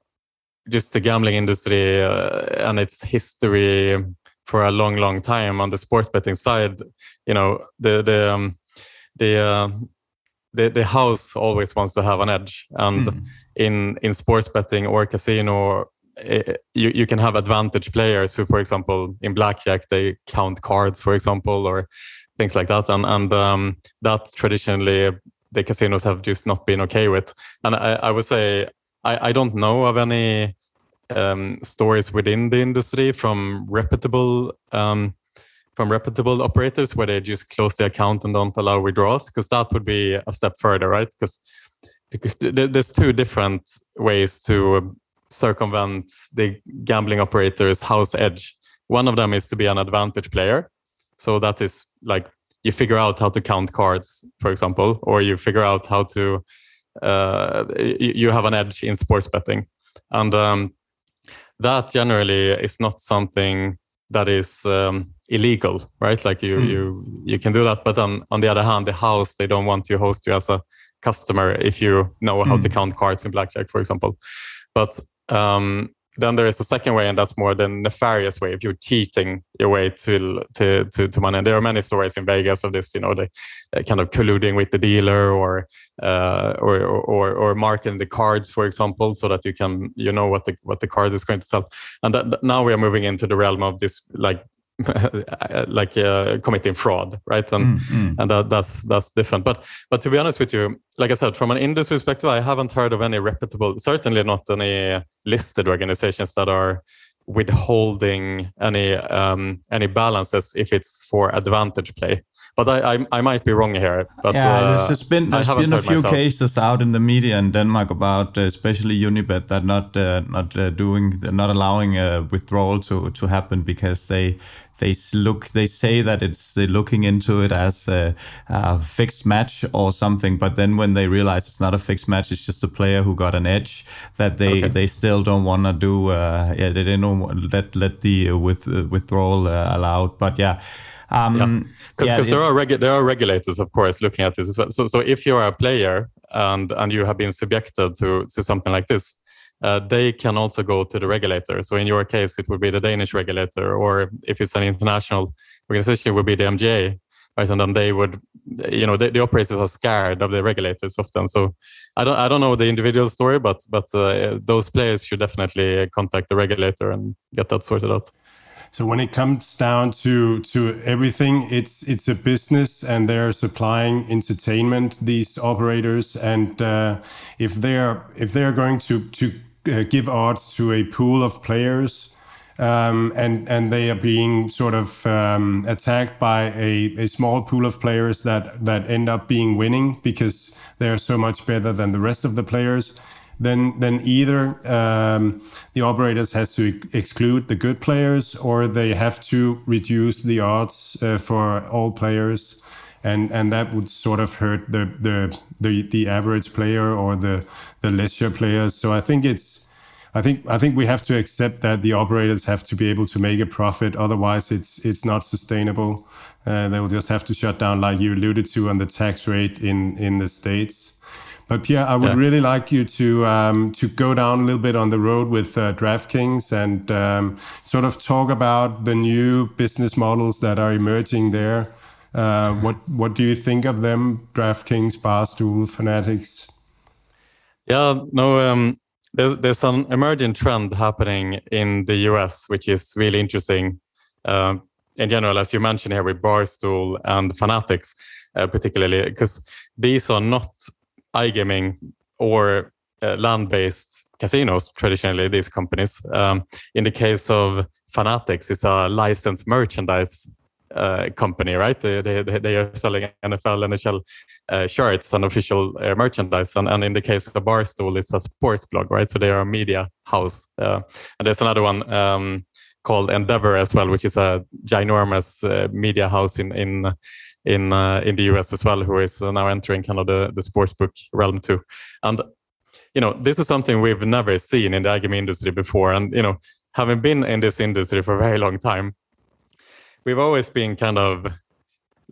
just the gambling industry uh, and its history for a long, long time on the sports betting side. You know, the the um, the the, the house always wants to have an edge. And mm. in in sports betting or casino it, eh, you, you can have advantage players who for example in blackjack they count cards for example or things like that. And and um, that traditionally the casinos have just not been okay with. And i, I would say I, I don't know of any um, stories within the industry from reputable um, from reputable operators where they just close the account and don't allow withdrawals because that would be a step further right? Because there's two different ways to circumvent the gambling operator's house edge. One of them is to be an advantage player. So that is like you figure out how to count cards for example or you figure out how to uh, you have an edge in sports betting. And um, that generally is not something that is um, illegal, right? Like you mm. you you can do that, but on on the other hand, the house they don't want to host you as a customer if you know how mm. to hmm. count cards in blackjack, for example. But um, then there is a second way, and that's more the nefarious way. If you're cheating your way to to to, to money, and there are many stories in Vegas of this. You know, they uh, kind of colluding with the dealer, or, uh, or or or marking the cards, for example, so that you can you know what the what the card is going to sell. And that, now we are moving into the realm of this like [LAUGHS] like uh, committing fraud, right? And mm, mm. and that, that's that's different. But but to be honest with you, like I said, from an industry perspective, I haven't heard of any reputable, certainly not any listed organizations that are withholding any um, any balances if it's for advantage play. But I I, I might be wrong here. But yeah, uh, there's been there's been a few myself. cases out in the media in Denmark about uh, especially Unibet that not uh, not uh, doing not allowing a withdrawal to to happen because they they look they say that it's they're looking into it as a, a, fixed match or something but then when they realize it's not a fixed match it's just a player who got an edge that they okay. they still don't want to do uh, yeah they don't let let the uh, with uh, withdrawal uh, allowed but yeah um, because yeah. there are regu- there are regulators of course looking at this as well so so if you're a player and and you have been subjected to to something like this uh, they can also go to the regulator. So in your case, it would be the Danish regulator, or if it's an international organization, it would be the MGA, right? And then they would, you know, the, the operators are scared of the regulators often. So I don't, I don't know the individual story, but but uh, those players should definitely contact the regulator and get that sorted out. So when it comes down to to everything, it's it's a business, and they're supplying entertainment. These operators, and uh, if they're if they're going to to uh, give odds to a pool of players, um, and and they are being sort of um, attacked by a, a small pool of players that that end up being winning because they're so much better than the rest of the players then then either um, the operators has to exclude the good players or they have to reduce the odds uh, for all players and and that would sort of hurt the the the, the average player or the the leisure players so i think it's I think I think we have to accept that the operators have to be able to make a profit. Otherwise, it's it's not sustainable. Uh, they will just have to shut down, like you alluded to, on the tax rate in in the states. But Pierre, I would yeah. really like you to um, to go down a little bit on the road with uh, DraftKings and um, sort of talk about the new business models that are emerging there. Uh, what what do you think of them, DraftKings, Barstool, Fanatics? Yeah, no, um, there's there's an emerging trend happening in the US, which is really interesting. Uh, in general, as you mentioned here with Barstool and Fanatics, uh, particularly because these are not iGaming or uh, land-based casinos traditionally these companies. Um, in the case of fanatics it's a licensed merchandise uh, company right? They, they, they are selling nfl nhl uh, shirts and official uh, merchandise. And, and in the case of barstool it's a sports blog right? So they are a media house uh, and there's another one um, called endeavor as well which is a ginormous uh, media house in in in uh, in the US as well, who is now entering kind of the the sportsbook realm too. And you know, this is something we've never seen in the iGaming industry before. And you know, having been in this industry for a very long time, we've always been kind of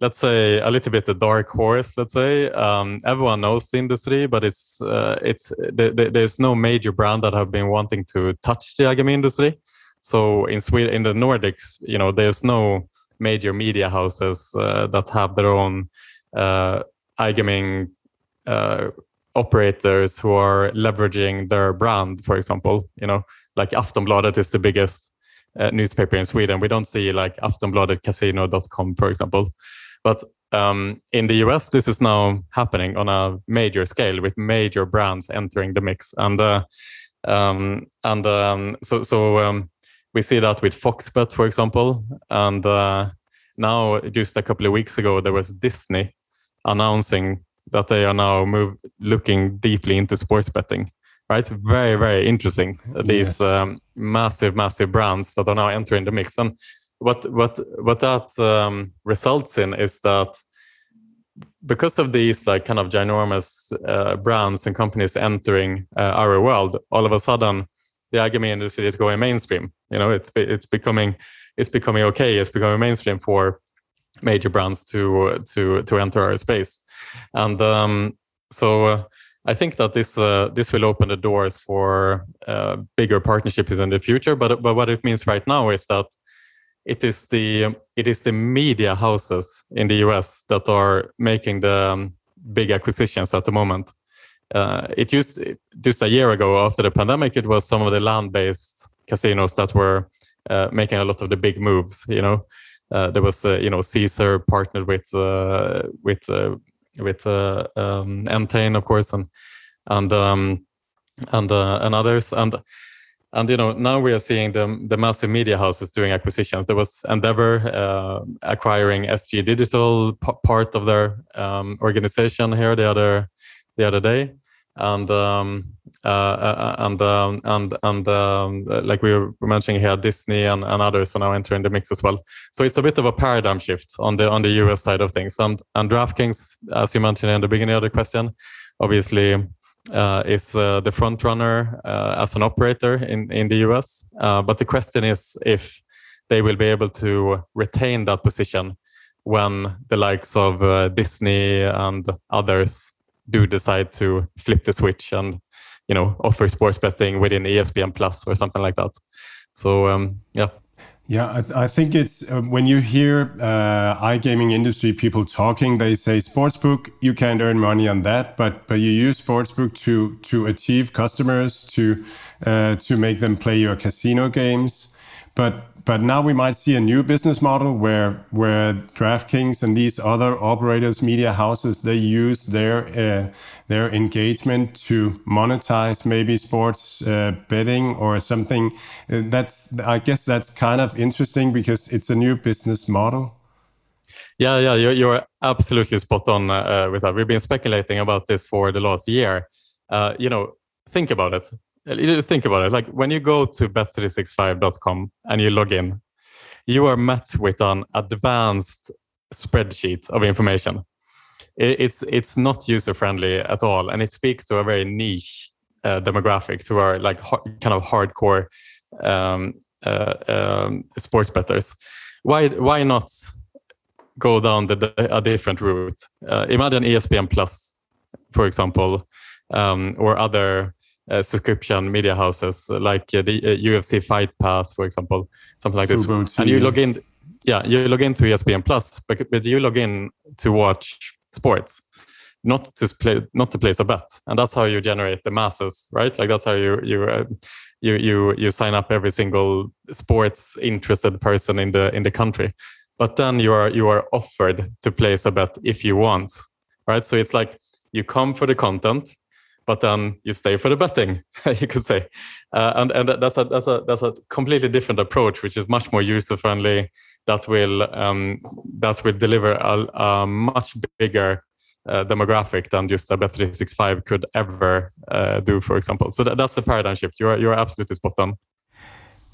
let's say a little bit the dark horse let's say um, everyone knows the industry but it's uh, it's th- th- there's no major brand that have been wanting to touch the iGaming industry so in sweden in the nordics you know there's no major media houses uh, that have their own uh, iGaming uh, operators who are leveraging their brand, for example. You know, like Aftonbladet is the biggest uh, newspaper in Sweden. We don't see like Aftonbladetcasino.com, for example. But um, in the US, this is now happening on a major scale with major brands entering the mix. And uh, um, and um, so so um, we see that with Foxbet, for example. And uh, now, just a couple of weeks ago, there was Disney announcing that they are now move, looking deeply into sports betting. Right, very very interesting. These yes. um, massive massive brands that are now entering the mix, and what what what that um, results in is that because of these like kind of ginormous uh, brands and companies entering uh, our world, all of a sudden the iGaming industry is going mainstream. You know, it's it's becoming it's becoming okay. It's becoming mainstream for major brands to to to enter our space, and um, so uh, I think that this uh, this will open the doors for uh, bigger partnerships in the future. But but what it means right now is that it is the it is the media houses in the US that are making the um, big acquisitions at the moment uh, it used just a year ago after the pandemic, it was some of the land-based casinos that were uh, making a lot of the big moves. You know, uh, there was uh, you know Caesar partnered with uh, with uh, with um, Entain, of course, and and um, and and others, and and you know now we are seeing the the massive media houses doing acquisitions. There was Endeavor acquiring SG Digital, part of their um, organization here the other the other day, and um, uh, uh, and um, and and um, like we were mentioning here, Disney and, and others are now entering the mix as well. So it's a bit of a paradigm shift on the on the US side of things. And and DraftKings, as you mentioned in the beginning of the question, obviously uh, is uh, the front runner uh, as an operator in in the US. Uh, but the question is if they will be able to retain that position when the likes of Disney and others do decide to flip the switch and you know offer sports betting within ESPN Plus or something like that. So um, yeah. Yeah, I, th I think it's uh, when you hear uh, iGaming industry people talking, they say sportsbook you can't earn money on that, but but you use sportsbook to to achieve customers to uh, to make them play your casino games. but but now we might see a new business model where where DraftKings and these other operators, media houses, they use their uh, their engagement to monetize maybe sports uh, betting or something. Uh, that's I guess that's kind of interesting because it's a new business model. Yeah, yeah, you're, you're absolutely spot on uh, with that. We've been speculating about this for the last year. Uh, you know, think about it think about it. Like when you go to bet365.com and you log in, you are met with an advanced spreadsheet of information. It's it's not user friendly at all, and it speaks to a very niche uh, demographic, to our like kind of hardcore um, uh, um, sports bettors. Why why not go down the, a different route? Uh, imagine ESPN Plus, for example, um, or other uh, subscription media houses like uh, the UFC uh, Fight Pass, for example, something like Fubo this. And you log in, yeah, you log into ESPN Plus, but, but you log in to watch sports, not to play, not to place a bet, and that's how you generate the masses, right? Like that's how you you. Uh, you you you sign up every single sports interested person in the in the country but then you are you are offered to place a bet if you want right so it's like you come for the content but then you stay for the betting, [LAUGHS] you could say, uh, and and that's a that's a that's a completely different approach, which is much more user friendly. That will um, that will deliver a, a much bigger uh, demographic than just a Bet365 could ever uh, do, for example. So that, that's the paradigm shift. You're you're absolutely spot on.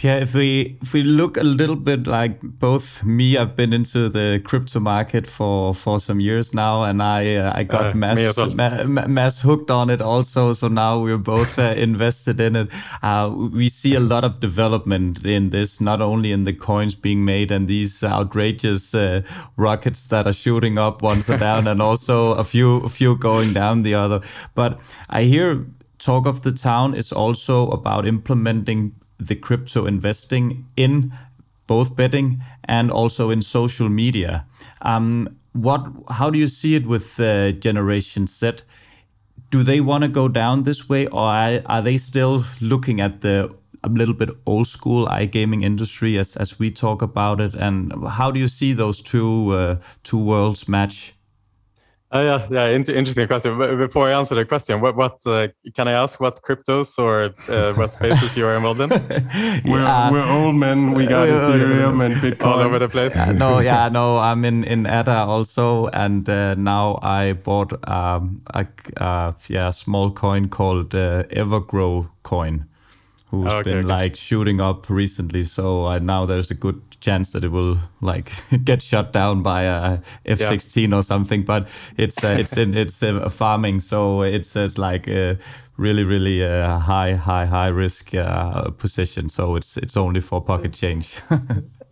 Yeah, if we if we look a little bit like both me, I've been into the crypto market for for some years now, and I uh, I got uh, mass, well. ma- mass hooked on it also. So now we're both uh, [LAUGHS] invested in it. Uh, we see a lot of development in this, not only in the coins being made and these outrageous uh, rockets that are shooting up once down, and [LAUGHS] also a few a few going down the other. But I hear talk of the town is also about implementing the crypto investing in both betting and also in social media. Um, what? How do you see it with uh, Generation Z? Do they want to go down this way, or are, are they still looking at the a little bit old school iGaming industry as as we talk about it? And how do you see those two uh, two worlds match? Uh, yeah, yeah, interesting question. Before I answer the question, what, what uh, can I ask? What cryptos or uh, what spaces you are involved in? [LAUGHS] we're, yeah. we're old men. We got Ethereum and [LAUGHS] Bitcoin all over the place. Yeah, no, yeah, no. [LAUGHS] I'm in in ADA also, and uh, now I bought um, a uh, yeah small coin called uh, Evergrow coin, who's oh, okay, been okay. like shooting up recently. So now there's a good chance that it will like [LAUGHS] get shut down by a F-16 yeah. or something. But it's uh, it's in it's uh, farming, so it's it's like a really really uh, high high high risk uh, position. So it's it's only for pocket change. [LAUGHS]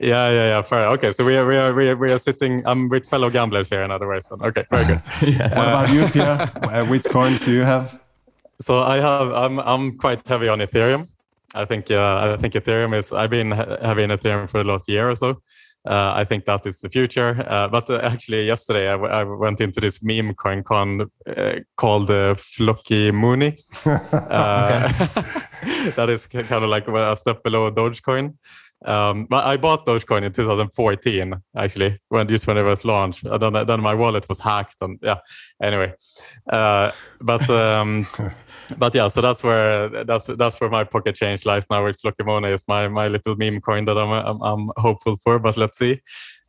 Yeah, yeah, yeah. Fair. Okay, so we are we are we are, we are sitting. I'm with fellow gamblers here, in other words. Okay, very good. [LAUGHS] yes. What about you, Pierre? Uh, which coins do you have? So I have. I'm I'm quite heavy on Ethereum. I think uh, I think Ethereum is. I've been having Ethereum for the last year or so. Uh, I think that is the future. Uh, but uh, actually, yesterday I, I, went into this meme coin con uh, called uh, FlokiMooni. [LAUGHS] Uh, [LAUGHS] that is kind of like a step below Dogecoin. Um, but I bought Dogecoin in 2014, actually, when just when it was launched. And then, then my wallet was hacked, and yeah. Anyway, but um, [LAUGHS] but yeah, so that's where that's that's where my pocket change lies now. With FlokiMooni is my my little meme coin that I'm I'm, I'm hopeful for, but let's see.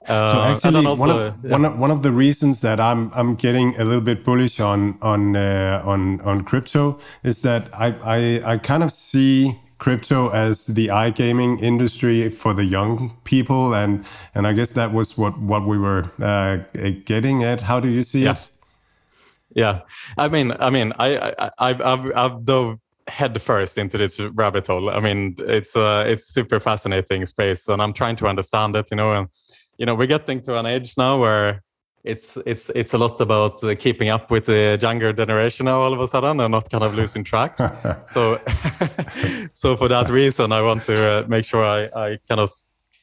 Uh, so actually, also, one, of, yeah. one, of, one of the reasons that I'm I'm getting a little bit bullish on on uh, on on crypto is that I, I I kind of see crypto as the iGaming industry for the young people, and and I guess that was what what we were uh, getting at. How do you see yeah. it? Yeah, I mean, I mean, I, I I've I've, I've dove head first into this rabbit hole. I mean, it's uh, it's super fascinating space, and I'm trying to understand it. You know, and you know, we're getting to an age now where it's it's it's a lot about uh, keeping up with the younger generation now all of a sudden and not kind of losing track [LAUGHS] so [LAUGHS] so for that reason i want to uh, make sure i i kind of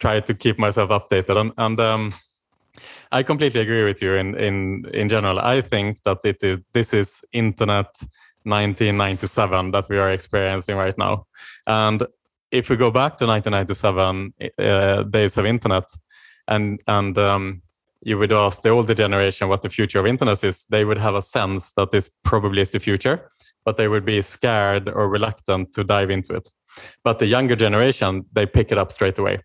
try to keep myself updated and and um I completely agree with you. In in in general, I think that it is this is internet 1997 that we are experiencing right now, and if we go back to 1997 uh, days of internet, and and um, you would ask the older generation what the future of internet is, they would have a sense that this probably is the future, but they would be scared or reluctant to dive into it. But the younger generation, they pick it up straight away.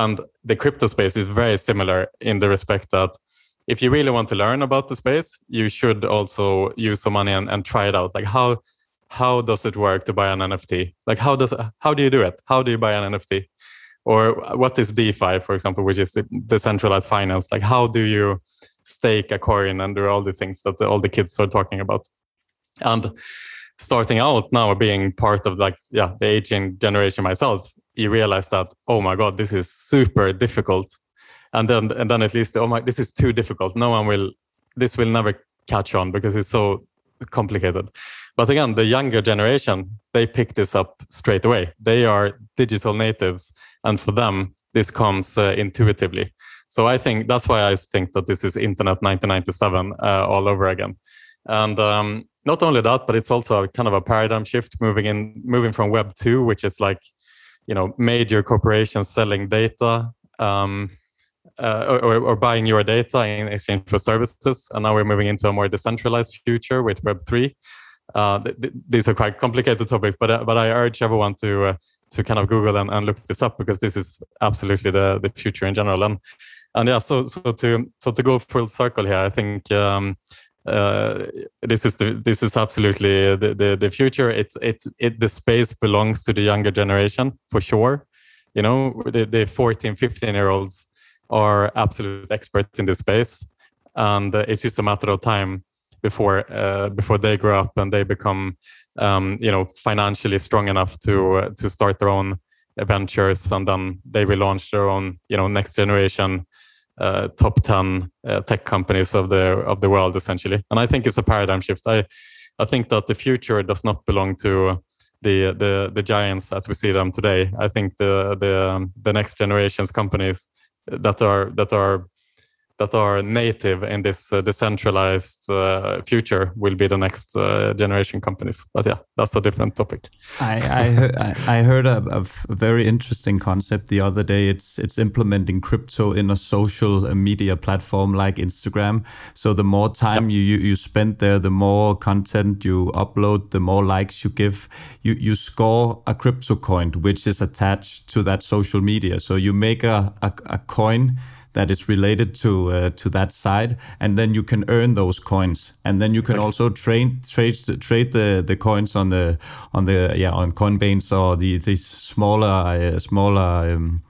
And the crypto space is very similar in the respect that if you really want to learn about the space, you should also use some money and, and try it out. Like how how does it work to buy an NFT? Like how does how do you do it? How do you buy an NFT? Or what is DeFi, for example, which is decentralized finance? Like how do you stake a coin and do all the things that the, all the kids are talking about? And starting out now being part of like yeah the aging generation myself you realize that oh my god this is super difficult. And then and then at least oh my this is too difficult. No one will this will never catch on because it's so complicated. But again the younger generation they pick this up straight away. They are digital natives. And for them this comes uh, intuitively. So i think that's why i think that this is internet 1997 uh, all over again. And um, not only that, but it's also a kind of a paradigm shift moving in, moving from Web two, which is like, you know, major corporations selling data um, uh, or, or, buying your data in exchange for services, and now we're moving into a more decentralized future with Web three. Uh, th- th- these are quite complicated topics, but uh, but I urge everyone to uh, to kind of Google and, and look this up because this is absolutely the the future in general. And and yeah, so so to so to go full circle here, I think um, uh, this is the, this is absolutely the, the, the future. It's it's it the space belongs to the younger generation for sure. You know, the, the 14, 15 year olds are absolute experts in this space, and uh, it's just a matter of time before uh, before they grow up and they become um, you know financially strong enough to uh, to start their own ventures, and then they will launch their own you know next generation uh, top 10 uh, tech companies of the of the world essentially. And i think it's a paradigm shift. I i think that the future does not belong to the the the giants as we see them today. I think the the the next generations companies that are that are that are native in this uh, decentralized uh, future will be the next uh, generation companies. But yeah, that's a different topic. I I, heard, I heard a, a, very interesting concept the other day. It's it's implementing crypto in a social media platform like Instagram. So the more time yep. you, you you spend there, the more content you upload, the more likes you give. You you score a crypto coin which is attached to that social media. So you make a, a, a coin that is related to uh, to that side, and then you can earn those coins, and then you can also trade trade trade the, the coins on the on the yeah on Coinbase or the these smaller uh, smaller um,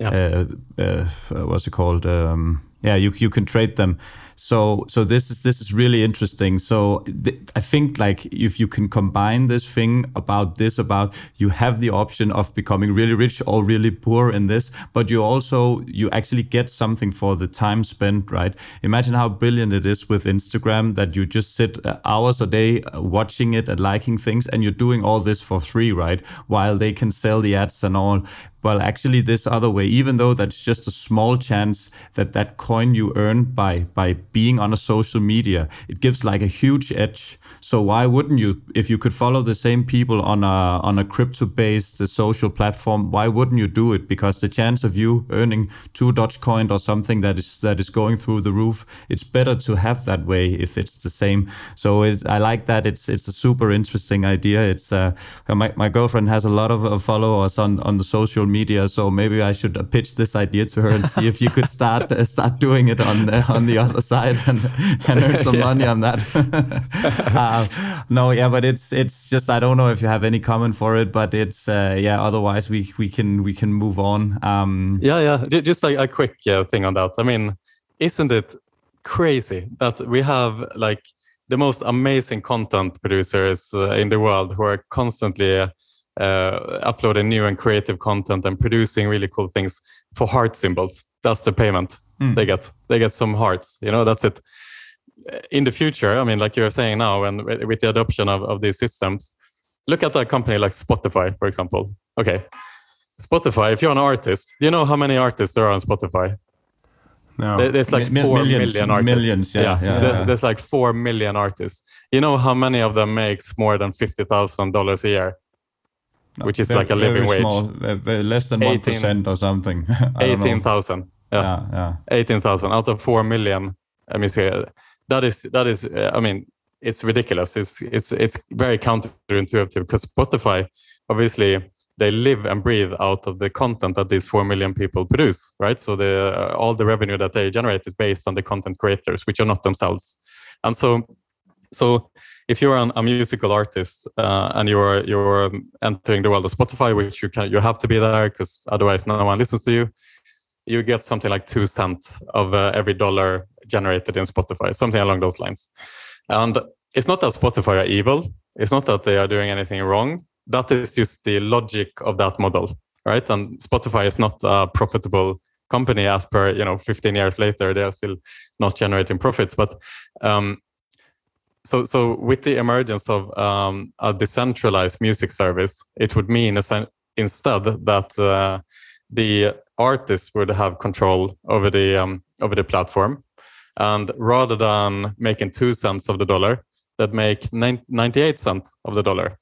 yeah. uh, uh what's it called? Um, yeah you you can trade them so so this is this is really interesting. So th- I think like if you can combine this thing about this about you have the option of becoming really rich or really poor in this, but you also you actually get something for the time spent, right? Imagine how brilliant it is with Instagram that you just sit uh, hours a day uh, watching it and liking things, and you're doing all this for free, right? While they can sell the ads and all well actually this other way even though that's just a small chance that that coin you earn by by being on a social media it gives like a huge edge. So why wouldn't you? If you could follow the same people on a on a crypto based social platform why wouldn't you do it? Because the chance of you earning 2 dogecoin or something that is that is going through the roof it's better to have that way if it's the same. So i like that. It's it's a super interesting idea. It's uh, my, my girlfriend has a lot of followers on on the social media. So maybe I should pitch this idea to her and see if you could [LAUGHS] start uh, start doing it on the, on the other side and, and earn some [LAUGHS] money on that. [LAUGHS] uh, no, yeah, but it's it's just I don't know if you have any comment for it, but it's uh, yeah. Otherwise, we we can we can move on. Um, yeah, yeah. Just a, a quick uh, thing on that. I mean, isn't it crazy that we have like the most amazing content producers uh, in the world who are constantly uh, uh, uploading new and creative content and producing really cool things for heart symbols. That's the payment mm. they get. They get some hearts. You know, that's it. In the future, I mean, like you're saying now, and with the adoption of, of these systems, look at a company like Spotify, for example. Okay, Spotify. If you're an artist, do you know how many artists there are on Spotify? No. There's like four millions, million artists. Millions, yeah. yeah, yeah, yeah. There's like four million artists. You know how many of them makes more than fifty thousand dollars a year? Which is like a living wage. Small, less than 1% or something. [LAUGHS] 18,000. Yeah. yeah, yeah. 18,000 out of 4 million. I mean, that is, that is, uh, I mean, it's ridiculous. It's, it's, it's very counterintuitive because Spotify, obviously, they live and breathe out of the content that these 4 million people produce, right? So the, uh, all the revenue that they generate is based on the content creators, which are not themselves. And so, so if you're an, a musical artist uh, and you're you're entering the world of Spotify, which you can you have to be there because otherwise no one listens to you, you get something like two cents of uh, every dollar generated in Spotify, something along those lines. And it's not that Spotify are evil. It's not that they are doing anything wrong. That is just the logic of that model, right? And Spotify is not a profitable company as per you know 15 years later they are still not generating profits but um, so so with the emergence of um, a decentralized music service, it would mean instead that uh, the artists would have control over the um, over the platform, and rather than making two cents of the dollar, that make 98 cents of the dollar,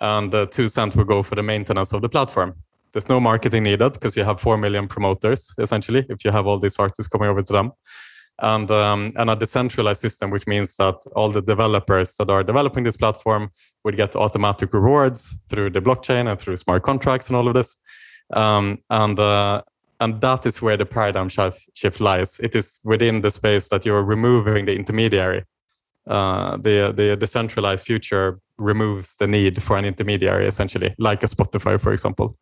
and two cents would go for the maintenance of the platform. There's no marketing needed because you have four million promoters essentially. If you have all these artists coming over to them, and um, and a decentralized system, which means that all the developers that are developing this platform would get automatic rewards through the blockchain and through smart contracts and all of this. Um, and uh, and that is where the paradigm shift, lies. It is within the space that you're removing the intermediary. Uh, the the decentralized future removes the need for an intermediary, essentially, like a Spotify, for example.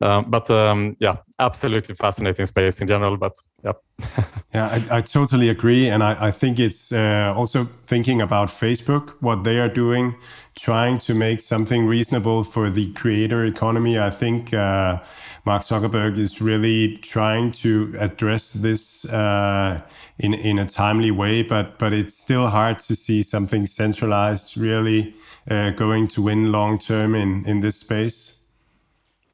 Um, but um, yeah, absolutely fascinating space in general. But yeah, [LAUGHS] yeah, I, I, totally agree, and I, I think it's uh, also thinking about Facebook, what they are doing, trying to make something reasonable for the creator economy. I think. Uh, Mark Zuckerberg is really trying to address this uh, in in a timely way, but but it's still hard to see something centralized really uh, going to win long term in in this space.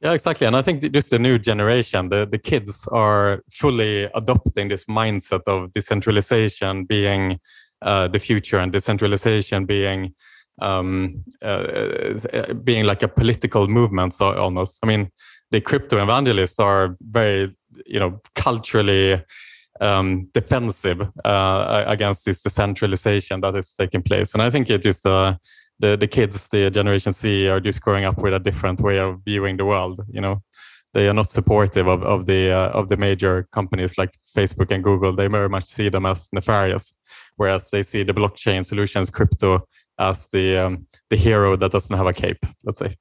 Yeah, exactly. And I think just the new generation, the, the kids are fully adopting this mindset of decentralization being uh, the future and decentralization being um, uh, being like a political movement. So almost, I mean, the crypto evangelists are very, you know, culturally um, defensive uh, against this decentralization that is taking place. And I think it just uh, the the kids, the Generation Z, are just growing up with a different way of viewing the world. You know, they are not supportive of of the uh, of the major companies like Facebook and Google. They very much see them as nefarious, whereas they see the blockchain solutions, crypto, as the um, the hero that doesn't have a cape. Let's say.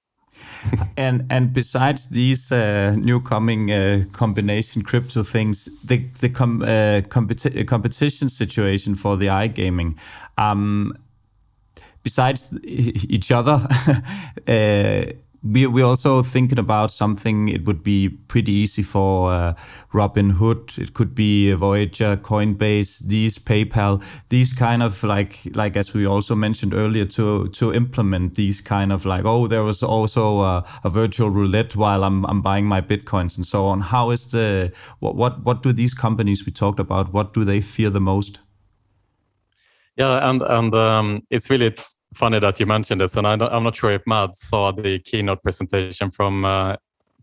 [LAUGHS] and and besides these uh, new coming uh, combination crypto things, the the com, uh, competi competition situation for the iGaming, um, besides [LAUGHS] each other, [LAUGHS] uh, we we also thinking about something. It would be pretty easy for uh, Robinhood. It could be Voyager, Coinbase, these PayPal, these kind of like like as we also mentioned earlier to to implement these kind of like oh there was also a, a virtual roulette while I'm I'm buying my bitcoins and so on. How is the what what what do these companies we talked about? What do they fear the most? Yeah, and and um, it's really funny that you mentioned this, and I am not sure if Mads saw the keynote presentation from uh,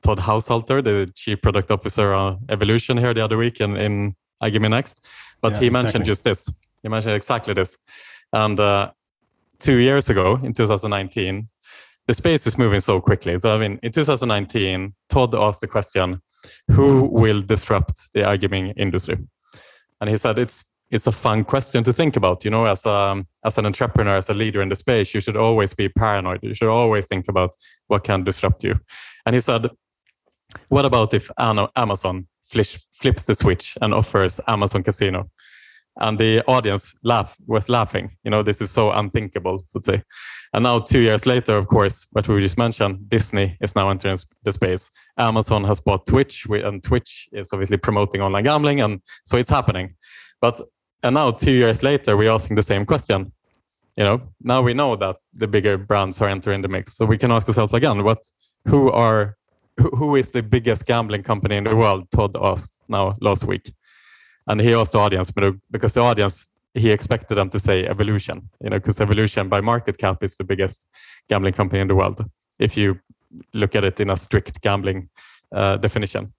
Todd Haushalter, the chief product officer of Evolution, here the other week in, in iGaming Next. But yeah, he mentioned exactly. just this. He mentioned exactly this. And uh, two years ago, in 2019, the space is moving so quickly. So, I mean, in 2019, Todd asked the question, who will disrupt the iGaming industry? And he said it's it's a fun question to think about. You know, as a as an entrepreneur, as a leader in the space, you should always be paranoid. You should always think about what can disrupt you. And he said, "What about if Amazon flips the switch and offers Amazon Casino?" And the audience laugh was laughing. You know, this is so unthinkable, so to say. And now, two years later, of course, what we just mentioned, Disney is now entering the space. Amazon has bought Twitch, and Twitch is obviously promoting online gambling, and so it's happening. But and now, two years later, we're asking the same question. You know, now we know that the bigger brands are entering the mix, so we can ask ourselves again: what, who are, who, is the biggest gambling company in the world? Todd asked now last week, and he asked the audience, because the audience he expected them to say Evolution, you know, because Evolution by market cap is the biggest gambling company in the world. If you look at it in a strict gambling uh, definition.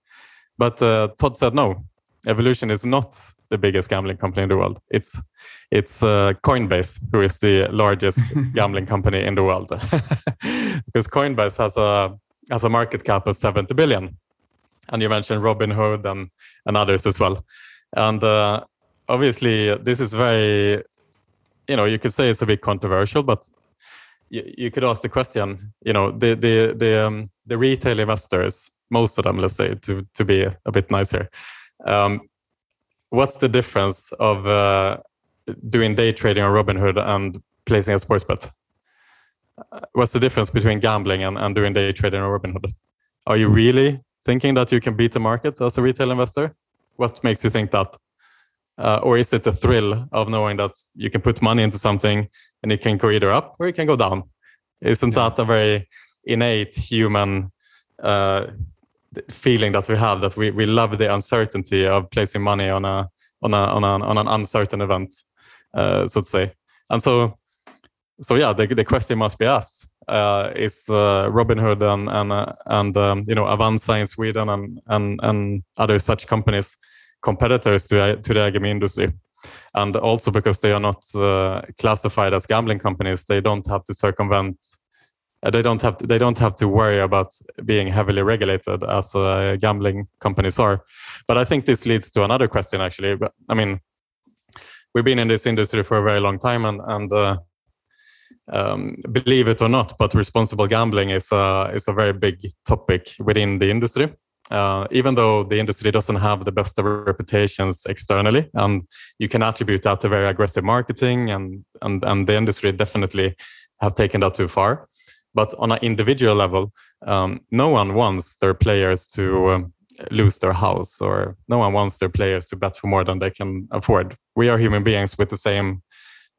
But uh, Todd said no. Evolution is not the biggest gambling company in the world. It's it's uh, Coinbase who is the largest [LAUGHS] gambling company in the world, [LAUGHS] because Coinbase has a has a market cap of 70 billion, and you mentioned Robinhood and and others as well, and uh, obviously this is very, you know, you could say it's a bit controversial, but you, you could ask the question, you know, the the the um, the retail investors, most of them, let's say, to to be a bit nicer. Um, what's the difference of uh, doing day trading on Robinhood and placing a sports bet? Uh, what's the difference between gambling and, and doing day trading on Robinhood? Are you really thinking that you can beat the market as a retail investor? What makes you think that? Uh, or is it the thrill of knowing that you can put money into something and it can go either up or it can go down? Isn't yeah. that a very innate human uh, feeling that we have that we, we love the uncertainty of placing money on a on a on, a, on an uncertain event, uh, so to say. And so, so yeah, the, the question must be asked: uh, Is uh, Robinhood and and uh, and um, you know Avanza in Sweden and and and other such companies competitors to to the iGaming industry? And also because they are not uh, classified as gambling companies, they don't have to circumvent they don't have to, they don't have to worry about being heavily regulated as uh, gambling companies are. But I think this leads to another question actually. I mean, we've been in this industry for a very long time, and and uh, um, believe it or not, but responsible gambling is a is a very big topic within the industry. Uh, even though the industry doesn't have the best of reputations externally, and you can attribute that to very aggressive marketing, and and and the industry definitely have taken that too far. But on an individual level, um, no one wants their players to um, lose their house, or no one wants their players to bet for more than they can afford. We are human beings with the same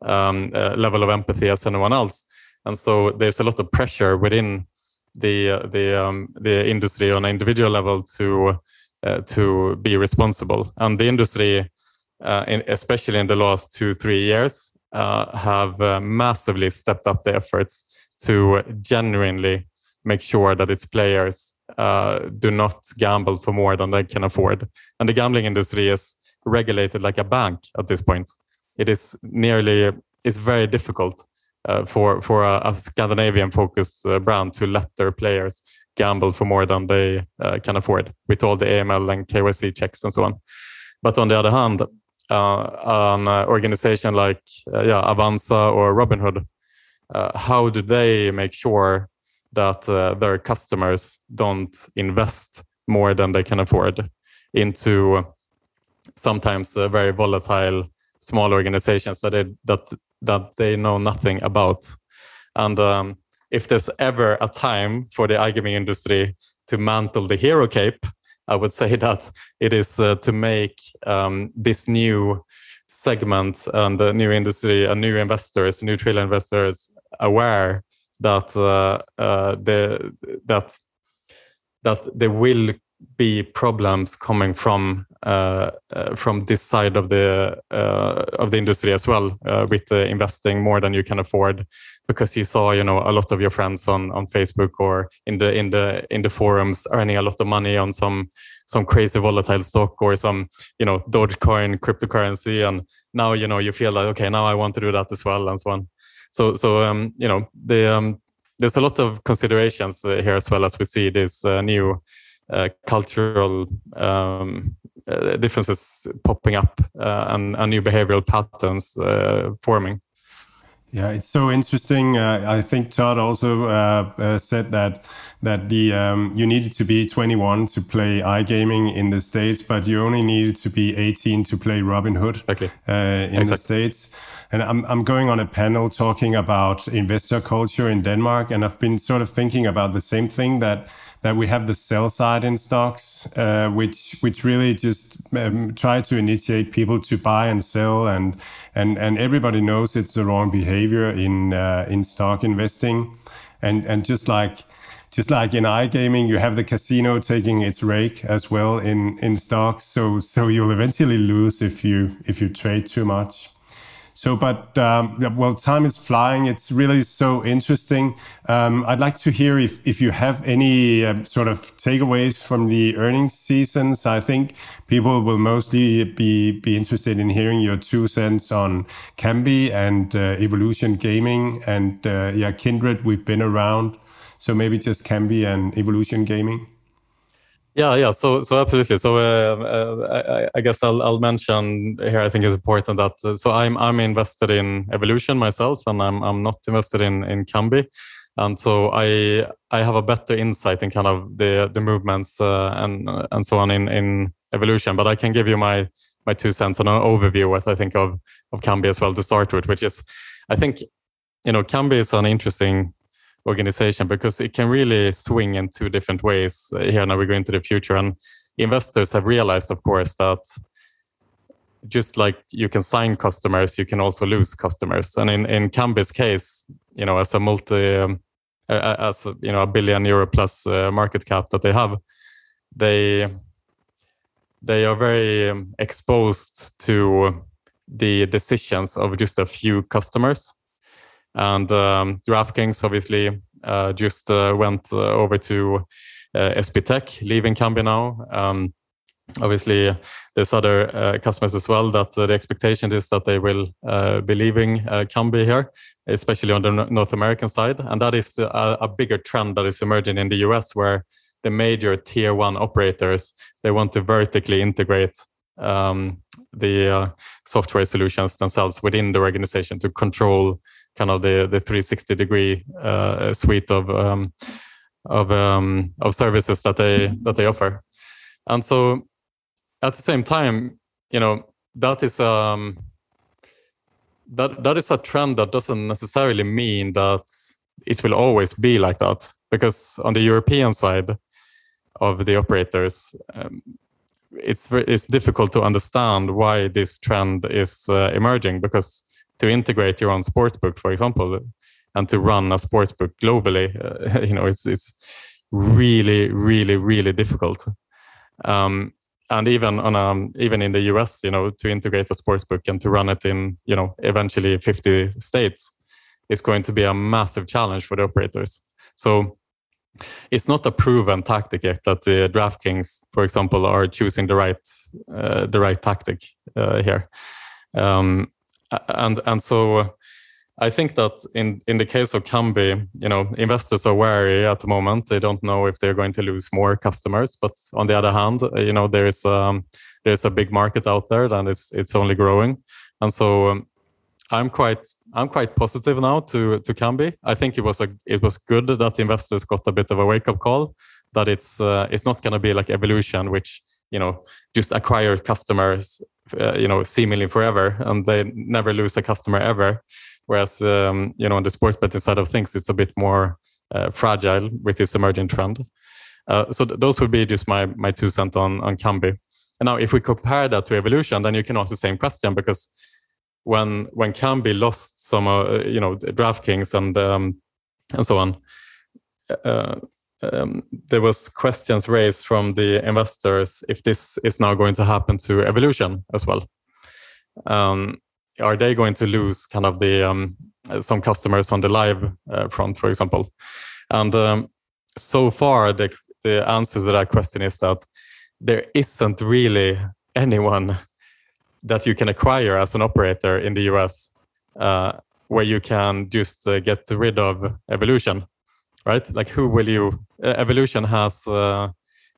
um, uh, level of empathy as anyone else, and so there's a lot of pressure within the uh, the um, the industry on an individual level to uh, to be responsible. And the industry, uh, in, especially in the last two three years, uh, have uh, massively stepped up the efforts to genuinely make sure that its players uh, do not gamble for more than they can afford. And the gambling industry is regulated like a bank at this point. It is nearly, it's very difficult uh, for for a, a Scandinavian focused uh, brand to let their players gamble for more than they uh, can afford with all the AML and KYC checks and so on. But on the other hand, uh, an organization like uh, yeah Avanza or Robinhood uh, how do they make sure that uh, their customers don't invest more than they can afford into sometimes uh, very volatile small organizations that they that that they know nothing about? And um, if there's ever a time for the iGaming industry to mantle the hero cape I would [LAUGHS] say that it is uh, to make um, this new segment and the new industry and new investors, new retail investors aware that uh, uh, the, that that there will be problems coming from from this side of the uh, of the industry as well, uh, with investing more than you can afford, because you saw you know a lot of your friends on on Facebook or in the in the in the forums earning a lot of money on some some crazy volatile stock or some you know Dogecoin cryptocurrency, and now you know you feel like okay now I want to do that as well and so on. So so um, you know the um, there's a lot of considerations here as well as we see this new uh, cultural um, uh, differences popping up uh, and, and, new behavioral patterns forming. Yeah, it's so interesting. Uh, I think Todd also uh, uh, said that that the um, you needed to be 21 to play iGaming in the states, but you only needed to be 18 to play Robinhood okay. in exactly. the states. And I'm I'm going on a panel talking about investor culture in Denmark, and I've been sort of thinking about the same thing that that we have the sell side in stocks, uh, which which really just um, try to initiate people to buy and sell, and and and everybody knows it's the wrong behavior in uh, in stock investing, and and just like just like in iGaming, you have the casino taking its rake as well in in stocks, so so you'll eventually lose if you if you trade too much. So, but um, well, time is flying. It's really so interesting. Um, I'd like to hear if, if you have any um, sort of takeaways from the earnings seasons. I think people will mostly be be interested in hearing your two cents on Kambi and uh, Evolution Gaming and uh, yeah, Kindred. We've been around, so maybe just Kambi and Evolution Gaming. Yeah, yeah. So, so absolutely. So, uh, uh, I, I, guess I'll, I'll mention here. I think it's important that uh, so I'm I'm invested in Evolution myself, and I'm I'm not invested in in Kambi, and so I I have a better insight in kind of the the movements uh, and and so on in in Evolution. But I can give you my my two cents on an overview, what I think of of Kambi as well to start with, which is I think you know Kambi is an interesting organization because it can really swing in two different ways here now we go into the future. And investors have realized of course that just like you can sign customers you can also lose customers. And in in Kambi's case you know as a multi um, as you know a billion euro plus uh, market cap that they have they they are very um, exposed to the decisions of just a few customers and um, DraftKings obviously uh, just uh, went uh, over to uh, SBTech, leaving Kambi now. Um, obviously, there's other uh, customers as well that the expectation is that they will be leaving Kambi here, especially on the North American side. And that is a, a bigger trend that is emerging in the US where the major tier one operators they want to vertically integrate um, the uh, software solutions themselves within the organization to control kind of the the 360 degree uh, suite of um, of um, of services that they that they offer, and so at the same time, you know that is um that that is a trend that doesn't necessarily mean that it will always be like that because on the European side of the operators. Um, it's it's difficult to understand why this trend is uh, emerging because to integrate your own sportsbook, for example, and to run a sportsbook globally, uh, [LAUGHS] you know, it's it's really, really, really difficult. Um, and even on even in the US, you know, to integrate a sportsbook and to run it in, you know, eventually 50 states is going to be a massive challenge for the operators. So it's not a proven tactic yet that the DraftKings, for example, are choosing the right uh, the right tactic uh, here. Um, and and so I think that in in the case of Kambi, you know, investors are wary at the moment. They don't know if they're going to lose more customers. But on the other hand, you know, there is um, there's a big market out there, and it's it's only growing. And so um, I'm quite I'm quite positive now to to Kambi. I think it was a it was good that investors got a bit of a wake up call that it's uh, it's not going to be like evolution, which you know just acquire customers uh, you know seemingly forever and they never lose a customer ever. Whereas um, you know on the sports betting side of things it's a bit more uh, fragile with this emerging trend. Uh, so th- those would be just my my two cents on on Kambi. And now if we compare that to evolution then you can ask the same question because when when Kambi lost some uh, you know DraftKings and um, and so on uh, um, there was questions raised from the investors if this is now going to happen to Evolution as well. Um, are they going to lose kind of the um, some customers on the live uh, front, for example? And um, so far, the the answer to that question is that there isn't really [LAUGHS] anyone that you can acquire as an operator in the US uh, where you can just uh, get rid of Evolution right? Like who will you? Evolution has uh,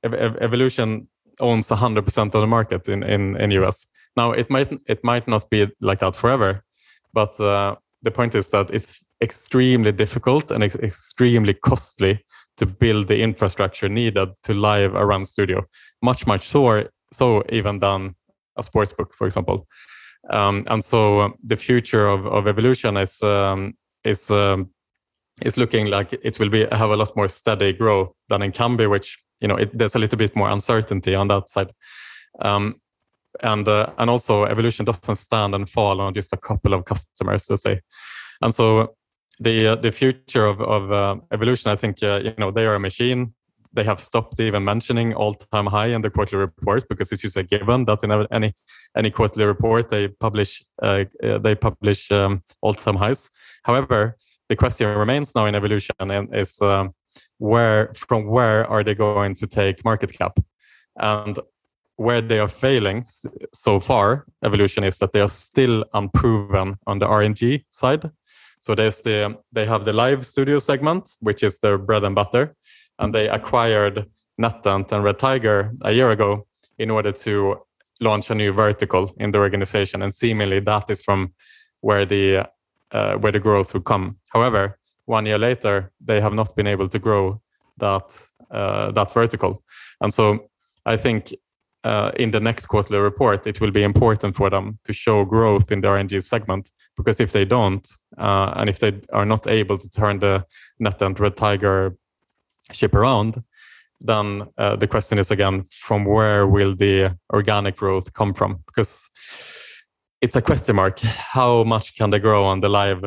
Evolution owns 100% of the market in in in US. Now it might it might not be like that forever, but uh, the point is that it's extremely difficult and ex extremely costly to build the infrastructure needed to live a run studio. Much much so so even than a sports book, for example. Um, and so um, the future of, of evolution is um, is um, is looking like it will be have a lot more steady growth than in Kambi, which you know it, there's a little bit more uncertainty on that side. Um, and uh, and also evolution doesn't stand and fall on just a couple of customers, let's say. And so the uh, the future of of uh, evolution, I think uh, you know they are a machine. they have stopped even mentioning all-time high in the quarterly report because it's just a given that in any any quarterly report they publish uh, uh, they publish um, all-time highs. However, the question remains now in evolution and is um, where from where are they going to take market cap? And where they are failing so far evolution is that they are still unproven on the rng side. So there's the they have the live studio segment which is their bread and butter and they acquired netent and red tiger a year ago in order to launch a new vertical in the organization and seemingly that is from where the uh, where the growth would come however one year later, they have not been able to grow that uh, that vertical. And so I think uh, in the next quarterly report, it will be important for them to show growth in the RNG segment because if they don't, uh, and if they are not able to turn the NetEnt Red Tiger ship around, then uh, the question is again, from where will the organic growth come from? Because it's a question mark. How much can they grow on the live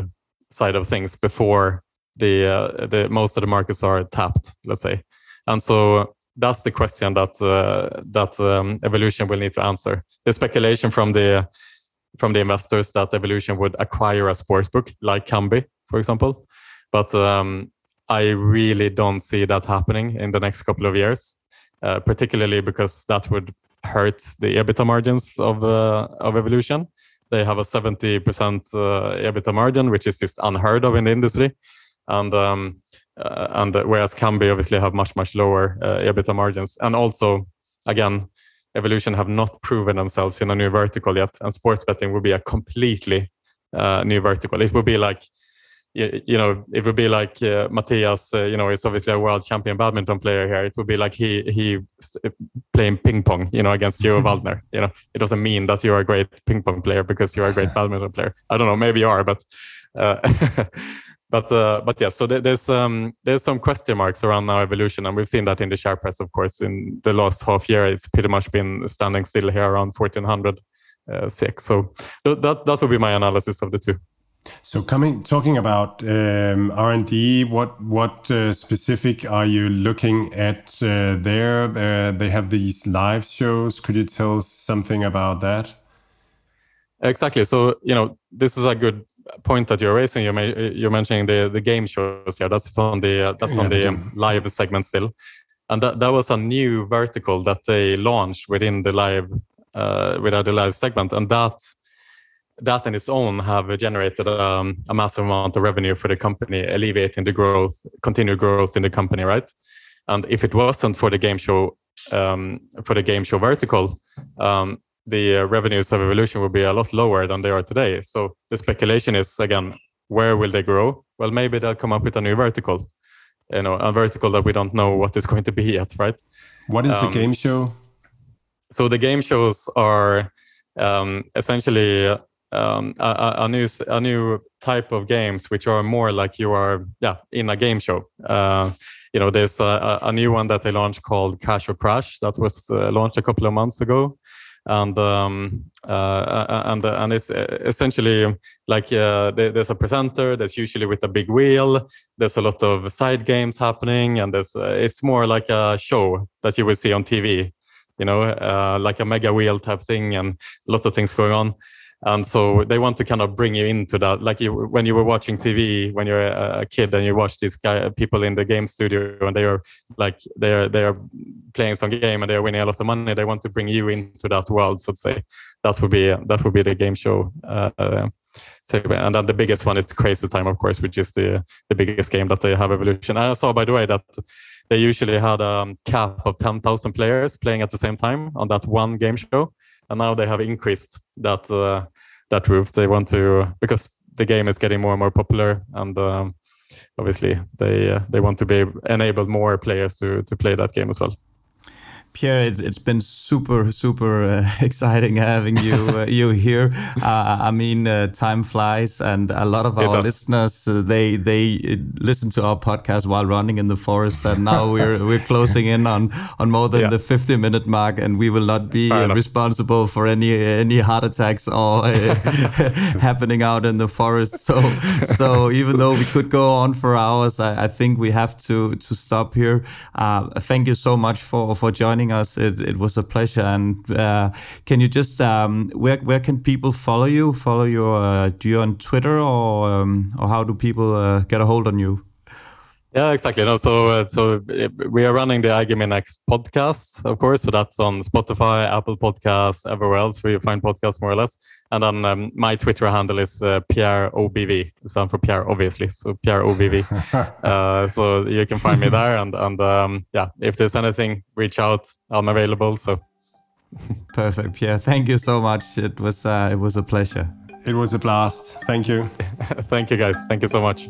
side of things before the uh, the most of the markets are tapped, let's say, and so that's the question that uh, that um, evolution will need to answer. The speculation from the from the investors that evolution would acquire a sportsbook like Kambi, for example, but um, I really don't see that happening in the next couple of years, uh, particularly because that would hurt the EBITDA margins of uh, of evolution. They have a 70% uh, EBITDA margin, which is just unheard of in the industry and um, uh, and whereas Kambi obviously have much much lower uh, EBITDA margins, and also again, Evolution have not proven themselves in a new vertical yet, and sports betting will be a completely uh, new vertical. It would be like you, you know, it would be like uh, Mathias, uh, you know, is obviously a world champion badminton player here. It would be like he he playing ping pong, you know, against J-O [LAUGHS] Waldner. You know, it doesn't mean that you're a great ping pong player because you're a great [LAUGHS] badminton player. I don't know, maybe you are, but uh, [LAUGHS] but uh, but yeah, so there's um, there's some question marks around now evolution, and we've seen that in the share price, of course, in the last half year. It's pretty much been standing still here around 1400 uh, six. So that that would be my analysis of the two. So coming talking about um, R and D, what what uh, specific are you looking at uh, there? Uh, they have these live shows. Could you tell us something about that? Exactly. So you know this is a good point that you're raising, you're, you're mentioning the, the game shows here. That's on the that's yeah, on the um, live segment still, and that, that was a new vertical that they launched within the live uh, within the live segment, and that that in its own have generated um, a massive amount of revenue for the company, alleviating the growth, continued growth in the company, right? And if it wasn't for the game show um, for the game show vertical, um, the uh, revenues of Evolution will be a lot lower than they are today. So the speculation is again, where will they grow? Well, maybe they'll come up with a new vertical, you know, a vertical that we don't know what is going to be [LAUGHS] yet, right? What is um, the game show? So the game shows are um, essentially um, a, a, new a new type of games which are more like you are yeah in a game show. Uh, you know, there's a, a, new one that they launched called Cash or Crash that was uh, launched a couple of months ago and um, uh, uh, and uh, and it's essentially like uh, there's a presenter that's usually with a big wheel. There's a lot of side games happening, and there's uh, it's more like a show that you will see on TV. You know, uh, like a mega wheel type thing, and lots of things going on and so they want to kind of bring you into that. Like you when you were watching tv when you're a, kid and you watch these guy people in the game studio and they are like they're they're playing some game and they're winning a lot of money they want to bring you into that world so to say. That would be that would be the game show uh, and then the biggest one is crazy time of course which is the the biggest game that they have evolution. I saw by the way that they usually had a cap of 10,000 players playing at the same time on that one game show and now they have increased that uh, that roof. They want to because the game is getting more and more popular, and um, obviously they uh, they want to be enable more players to to play that game as well. Pierre, it's it's been super super uh, [LAUGHS] exciting having you uh, [LAUGHS] you here. Uh, I mean, uh, time flies, and a lot of our listeners uh, they they uh, listen to our podcast while running in the forest, and now we're [LAUGHS] we're closing in on on more than yeah. the fifty minute mark, and we will not be responsible for any any heart attacks or happening out in the forest. So so even though we could go on for hours, I, I think we have to to stop here. thank you so much for for joining joining us. It, it was a pleasure. And uh, can you just um, where where can people follow you? Follow your uh, do you on Twitter or um, or how do people uh, get a hold on you? Yeah, exactly. No, so uh, so uh, we are running the iGaming podcast, of course. So that's on Spotify, Apple Podcasts, everywhere else where you find podcasts, more or less. And then um, my Twitter handle is uh, Pierre OBV. Stand for Pierre, obviously. So Pierre OBV. [LAUGHS] uh, so you can find me there. And and um, yeah, if there's anything, reach out. I'm available. So [LAUGHS] perfect, Pierre. Thank you so much. It was uh, it was a pleasure. It was a blast. Thank you. [LAUGHS] Thank you, guys. Thank you so much.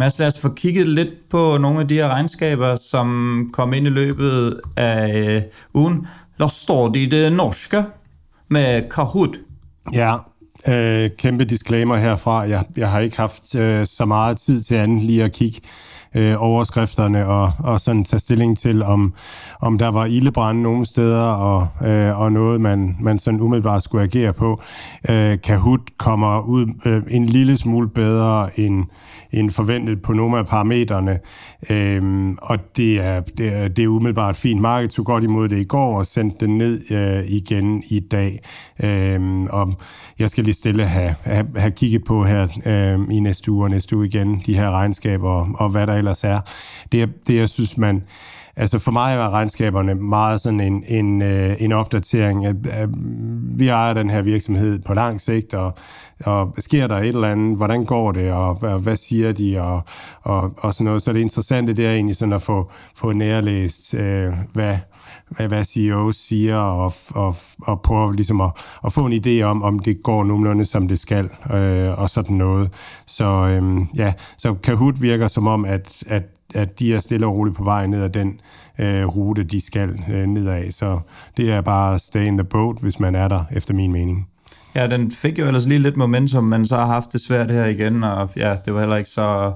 Mads, lad os få kigget lidt på nogle af de her regnskaber, som kom ind i løbet af øh, ugen. Der står det i det norske med Kahoot. Ja, øh, kæmpe disclaimer herfra. Jeg, jeg har ikke haft øh, så meget tid til andet lige at kigge øh, overskrifterne og, og sådan tage stilling til, om, om der var ildebrand nogle steder og, øh, og noget, man, man sådan umiddelbart skulle agere på. Øh, Kahoot kommer ud øh, en lille smule bedre end end forventet på nogle af parametrene. Øhm, og det er, det, er, det er umiddelbart fint. Markedet tog godt imod det i går og sendte den ned øh, igen i dag. Øhm, og jeg skal lige stille have, have, have kigget på her øh, i næste uge og næste uge igen, de her regnskaber og, og hvad der ellers er. Det, det jeg synes, man Altså for mig var regnskaberne meget sådan en, en, øh, en opdatering. At, at vi ejer den her virksomhed på lang sigt, og, og sker der et eller andet, hvordan går det, og hvad, hvad siger de, og, og, og sådan noget. Så det interessante det er egentlig sådan at få, få nærlæst, øh, hvad, hvad, hvad CEO siger, og, og, og prøve ligesom at, at få en idé om, om det går nogenlunde, som det skal, øh, og sådan noget. Så øh, ja, så Kahoot virker som om, at, at at de er stille og roligt på vej ned ad den øh, rute, de skal øh, nedad. Så det er bare stay in the boat, hvis man er der, efter min mening. Ja, den fik jo ellers lige lidt momentum, men så har haft det svært her igen, og ja, det var heller ikke så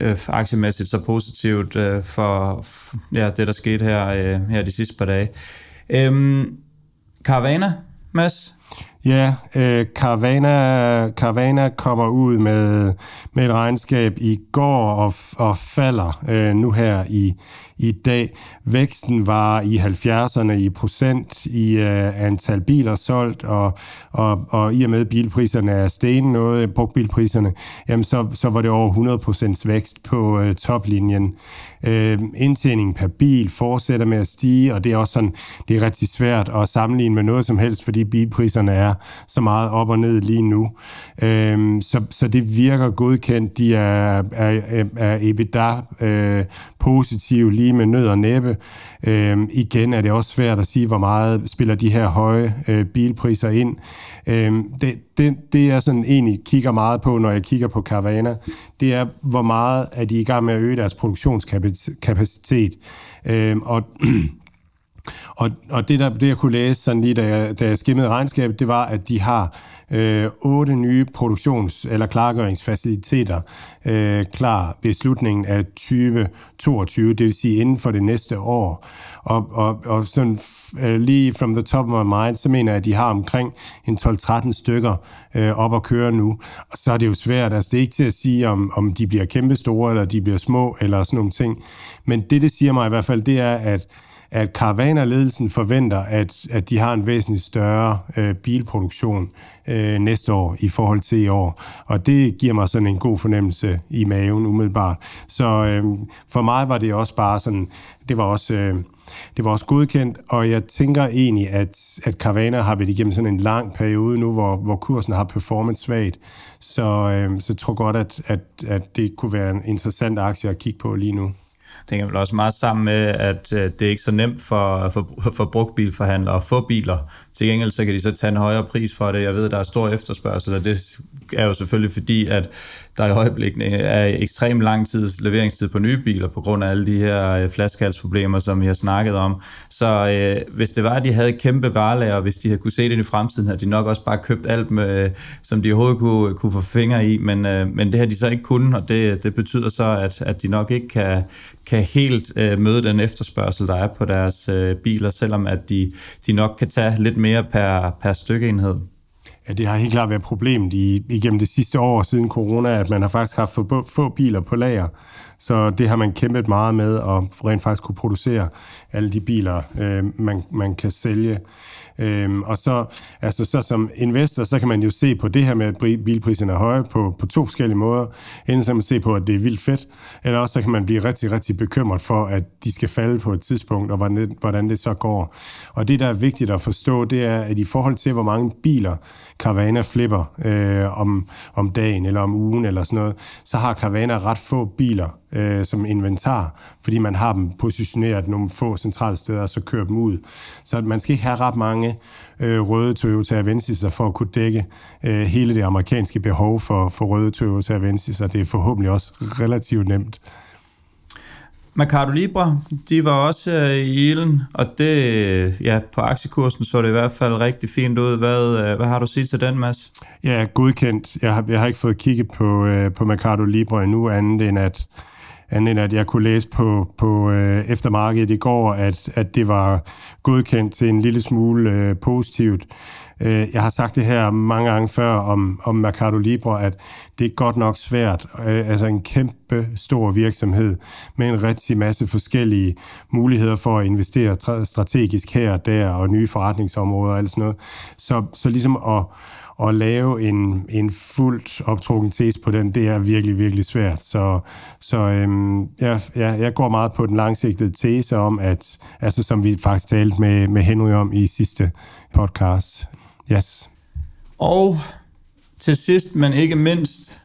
øh, aktiemæssigt så positivt øh, for ja, det, der skete her, øh, her de sidste par dage. Øhm, Caravana, Mads? Ja, øh, Carvana, Carvana kommer ud med, med et regnskab i går og, og falder øh, nu her i, i dag. Væksten var i 70'erne i procent i øh, antal biler solgt, og, og, og i og med bilpriserne er steget noget, brugtbilpriserne, jamen så, så var det over 100% vækst på øh, toplinjen. Øh, indtjeningen per bil fortsætter med at stige, og det er også sådan, det er rigtig svært at sammenligne med noget som helst, fordi bilpriserne er så meget op og ned lige nu. Øh, så, så det virker godkendt. De er, er, er EBITDA øh, positive sige med nød og næppe. Øh, igen er det også svært at sige, hvor meget spiller de her høje øh, bilpriser ind. Øh, det, det, det jeg sådan egentlig kigger meget på, når jeg kigger på Carvana, det er, hvor meget er de i gang med at øge deres produktionskapacitet. Øh, og [CLEARS THROAT] og, og det, der, det, jeg kunne læse sådan lige, da jeg, da jeg skimmede regnskabet, det var, at de har øh, otte nye produktions- eller klargøringsfaciliteter øh, klar ved slutningen af 2022, det vil sige inden for det næste år. Og, og, og sådan øh, lige from the top of my mind, så mener jeg, at de har omkring en 12-13 stykker øh, op at køre nu. Og så er det jo svært, altså det er ikke til at sige, om, om de bliver kæmpestore, eller de bliver små, eller sådan nogle ting. Men det, det siger mig i hvert fald, det er, at at Caravana-ledelsen forventer, at, at de har en væsentligt større øh, bilproduktion øh, næste år i forhold til i år. Og det giver mig sådan en god fornemmelse i maven umiddelbart. Så øh, for mig var det også bare sådan, det var også... Øh, det var også godkendt, og jeg tænker egentlig, at, at Carvana har været igennem sådan en lang periode nu, hvor, hvor kursen har performet svagt. Så, øh, så jeg tror godt, at, at, at det kunne være en interessant aktie at kigge på lige nu det hænger vel også meget sammen med, at øh, det er ikke så nemt for, for, for brugtbilforhandlere at få biler. Til gengæld så kan de så tage en højere pris for det. Jeg ved, der er stor efterspørgsel, og det er jo selvfølgelig fordi, at der i øjeblikket er ekstrem lang tids leveringstid på nye biler på grund af alle de her øh, flaskehalsproblemer, som vi har snakket om. Så øh, hvis det var, at de havde kæmpe varelager, hvis de havde kunne se det i fremtiden, havde de nok også bare købt alt, med, øh, som de overhovedet kunne, kunne få fingre i, men, øh, men det har de så ikke kunnet, og det, det betyder så, at, at de nok ikke kan, kan helt øh, møde den efterspørgsel, der er på deres øh, biler, selvom at de, de nok kan tage lidt mere per, per stykkeenhed. Ja, det har helt klart været problemet i, igennem det sidste år siden corona, at man har faktisk haft få, få biler på lager. Så det har man kæmpet meget med, at rent faktisk kunne producere alle de biler, øh, man, man kan sælge. Øhm, og så, altså, så som investor, så kan man jo se på det her med, at bilpriserne er høje på, på to forskellige måder. Enten så kan man se på, at det er vildt fedt, eller også så kan man blive rigtig, rigtig bekymret for, at de skal falde på et tidspunkt, og hvordan det, hvordan det så går. Og det, der er vigtigt at forstå, det er, at i forhold til, hvor mange biler Carvana flipper øh, om, om dagen eller om ugen eller sådan noget, så har Carvana ret få biler øh, som inventar, fordi man har dem positioneret nogle få centrale steder, og så kører dem ud. Så man skal ikke have ret mange øh, røde Toyota Avensis for at kunne dække øh, hele det amerikanske behov for, for røde Toyota Avensis, og det er forhåbentlig også relativt nemt. Mercado Libre, de var også øh, i ilden, og det, ja, på aktiekursen så det i hvert fald rigtig fint ud. Hvad, øh, hvad har du sige til den, Mads? Ja, godkendt. Jeg har, jeg har ikke fået kigget på, øh, på Mercado Libre endnu, andet end at andet end at jeg kunne læse på, på øh, eftermarkedet i går, at, at det var godkendt til en lille smule øh, positivt. Øh, jeg har sagt det her mange gange før om, om Mercado Libre, at det er godt nok svært. Øh, altså en kæmpe stor virksomhed med en rigtig masse forskellige muligheder for at investere strategisk her og der, og nye forretningsområder og alt sådan noget. Så, så ligesom at at lave en, en fuldt optrukken tese på den, det er virkelig, virkelig svært. Så, så øhm, jeg, jeg, jeg går meget på den langsigtede tese om, at, altså som vi faktisk talte med, med Henry om i sidste podcast. Yes. Og til sidst, men ikke mindst,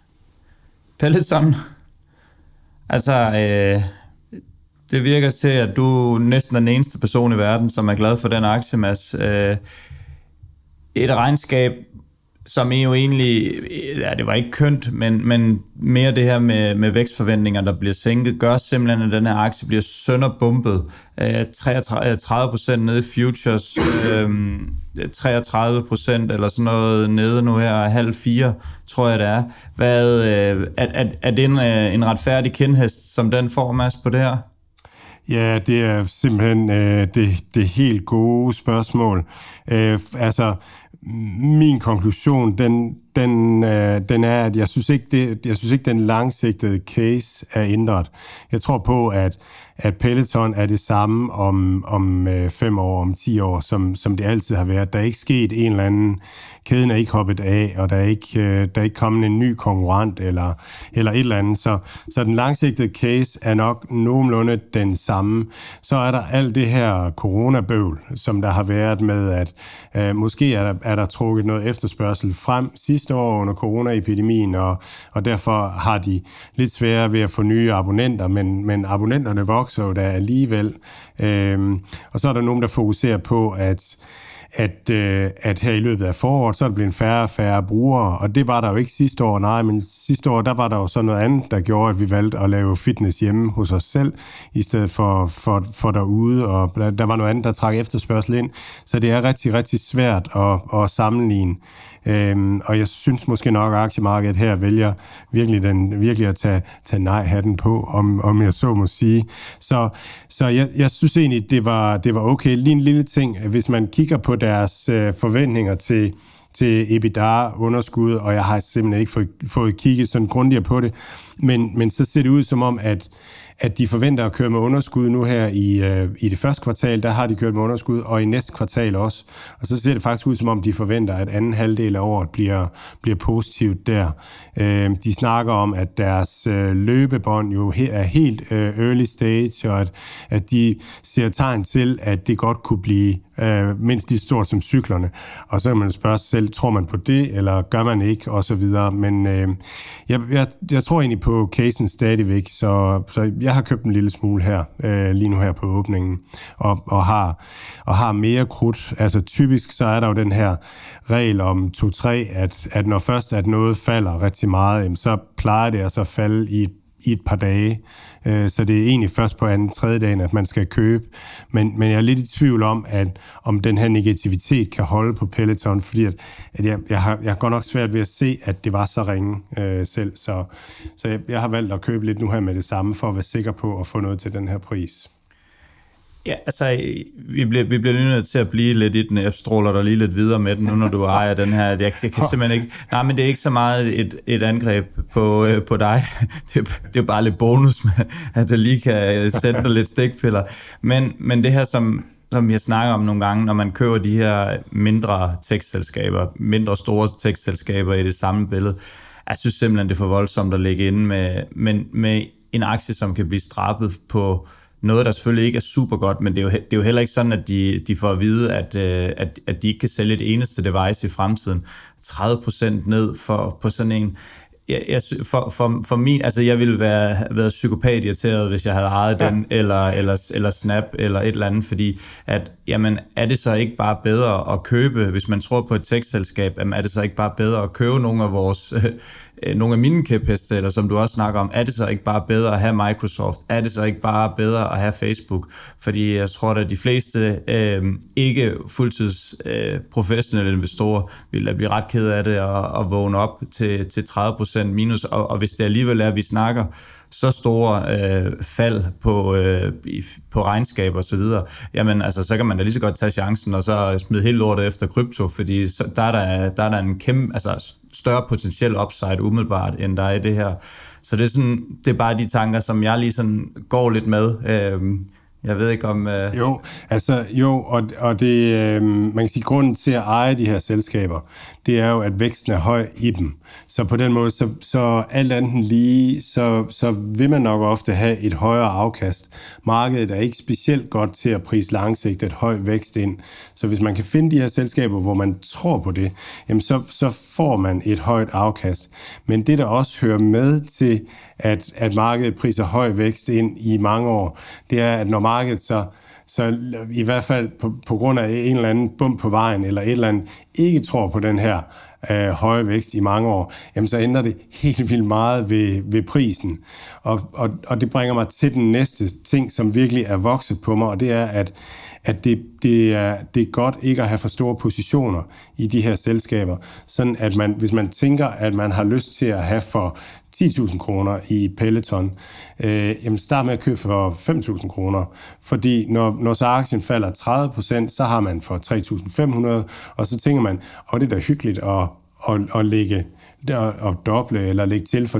Pelletson. Altså, øh, det virker til, at du næsten er den eneste person i verden, som er glad for den aktie, Mads. Øh, et regnskab, som er jo egentlig, ja, det var ikke kønt, men, men mere det her med, med vækstforventninger, der bliver sænket, gør simpelthen, at den her aktie bliver sønderbumpet. Øh, 33 øh, procent nede i futures, øh, 33 procent eller sådan noget nede nu her, halv fire, tror jeg det er. Hvad, øh, er, er, er det en, øh, en retfærdig kendhest, som den får, Mads, på det her? Ja, det er simpelthen øh, det, det helt gode spørgsmål. Øh, altså, min konklusion, den, den, øh, den er, at jeg synes ikke, det, jeg synes ikke, den langsigtede case er ændret. Jeg tror på, at at Peloton er det samme om, om øh, fem år, om ti år, som, som det altid har været. Der er ikke sket en eller anden, kæden er ikke hoppet af, og der er ikke, øh, der er ikke kommet en ny konkurrent eller, eller et eller andet. Så, så den langsigtede case er nok nogenlunde den samme. Så er der alt det her coronabøvl, som der har været med, at øh, måske er der, er der trukket noget efterspørgsel frem sidste år under coronaepidemien, og, og derfor har de lidt sværere ved at få nye abonnenter, men, men abonnenterne vokser så der alligevel. Øhm, og så er der nogen, der fokuserer på, at at, øh, at her i løbet af foråret, så er der blevet færre og færre brugere, og det var der jo ikke sidste år, nej, men sidste år, der var der jo så noget andet, der gjorde, at vi valgte at lave fitness hjemme hos os selv, i stedet for, for, for derude, og der, der var noget andet, der trak efterspørgsel ind, så det er rigtig, rigtig svært at, at sammenligne. Øhm, og jeg synes måske nok, at aktiemarkedet her vælger virkelig, den, virkelig at tage, tage nej-hatten på, om, om jeg så må sige. Så, så jeg, jeg synes egentlig, det var, det var okay. Lige en lille ting, hvis man kigger på deres øh, forventninger til til EBITDA-underskud, og jeg har simpelthen ikke fået, fået kigget sådan grundigere på det. Men, men så ser det ud som om, at at de forventer at køre med underskud nu her i, øh, i det første kvartal, der har de kørt med underskud, og i næste kvartal også. Og så ser det faktisk ud som om, de forventer, at anden halvdel af året bliver, bliver positivt der. Øh, de snakker om, at deres øh, løbebånd jo he, er helt øh, early stage, og at, at de ser tegn til, at det godt kunne blive øh, mindst lige stort som cyklerne. Og så kan man spørge sig selv, tror man på det, eller gør man ikke, og så videre. Men øh, jeg, jeg, jeg tror egentlig på casen stadigvæk, så, så jeg har købt en lille smule her, øh, lige nu her på åbningen, og, og, har, og har mere krudt. Altså typisk så er der jo den her regel om 2-3, at, at når først at noget falder rigtig meget, så plejer det altså at falde i et i et par dage. Øh, så det er egentlig først på anden, tredje dagen, at man skal købe. Men, men jeg er lidt i tvivl om, at om den her negativitet kan holde på Peloton, fordi at, at jeg, jeg, har, jeg har godt nok svært ved at se, at det var så ringe øh, selv. Så, så jeg, jeg har valgt at købe lidt nu her med det samme, for at være sikker på at få noget til den her pris. Ja, altså, vi bliver, vi bliver nødt til at blive lidt i den. Jeg stråler dig lige lidt videre med den, nu når du ejer den her. Jeg, jeg kan simpelthen ikke... Nej, men det er ikke så meget et, et angreb på, øh, på dig. [LAUGHS] Det, det er bare lidt bonus, med, at det lige kan øh, sende dig lidt stikpiller. Men, men det her, som, som jeg snakker om nogle gange, når man køber de her mindre tekstselskaber, mindre store tekstselskaber i det samme billede, jeg synes simpelthen, det er for voldsomt at lægge ind med, med, med en aktie, som kan blive strappet på noget, der selvfølgelig ikke er super godt, men det er jo, det er jo heller ikke sådan, at de, de får at vide, at, øh, at, at de ikke kan sælge et eneste device i fremtiden. 30% ned for, på sådan en. Jeg, jeg, for, for, for min, altså jeg ville være været psykopat irriteret, hvis jeg havde ejet ja. den, eller, eller, eller Snap, eller et eller andet, fordi at, jamen, er det så ikke bare bedre at købe, hvis man tror på et tekstselskab, jamen, er det så ikke bare bedre at købe nogle af vores [LAUGHS] øh, nogle af mine kæpheste, eller som du også snakker om, er det så ikke bare bedre at have Microsoft? Er det så ikke bare bedre at have Facebook? Fordi jeg tror, at de fleste øh, ikke fuldtids øh, professionelle investorer vil blive ret ked af det og, og vågne op til, til 30% minus, og, og hvis det alligevel er, at vi snakker så store øh, fald på, øh, på regnskab og så videre, jamen altså, så kan man da lige så godt tage chancen og så smide helt lortet efter krypto, fordi så, der, er der, der er der en kæmpe, altså større potentiel upside umiddelbart, end der er i det her. Så det er, sådan, det er bare de tanker, som jeg lige sådan går lidt med. Øh, jeg ved ikke om... Øh... Jo, altså jo, og, og det, øh, man kan sige, grunden til at eje de her selskaber, det er jo, at væksten er høj i dem. Så på den måde, så, så alt andet lige, så, så vil man nok ofte have et højere afkast. Markedet er ikke specielt godt til at prise langsigtet høj vækst ind. Så hvis man kan finde de her selskaber, hvor man tror på det, jamen så, så får man et højt afkast. Men det, der også hører med til, at, at markedet priser høj vækst ind i mange år, det er, at når markedet så så i hvert fald på, på grund af en eller anden bump på vejen, eller et eller andet, ikke tror på den her øh, høje vækst i mange år, jamen så ændrer det helt vildt meget ved, ved prisen. Og, og, og det bringer mig til den næste ting, som virkelig er vokset på mig, og det er, at, at det, det, er, det er godt ikke at have for store positioner i de her selskaber, sådan at man, hvis man tænker, at man har lyst til at have for 10.000 kroner i Peloton, øh, jamen start med at købe for 5.000 kroner, fordi når, når så aktien falder 30% så har man for 3.500, og så tænker man, åh, det er da hyggeligt at, at, at lægge at doble eller lægge til for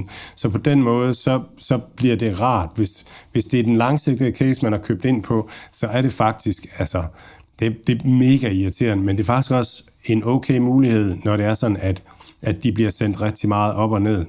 2.500. Så på den måde, så, så bliver det rart. Hvis, hvis det er den langsigtede case, man har købt ind på, så er det faktisk, altså, det, det er mega irriterende, men det er faktisk også en okay mulighed, når det er sådan, at at de bliver sendt rigtig meget op og ned.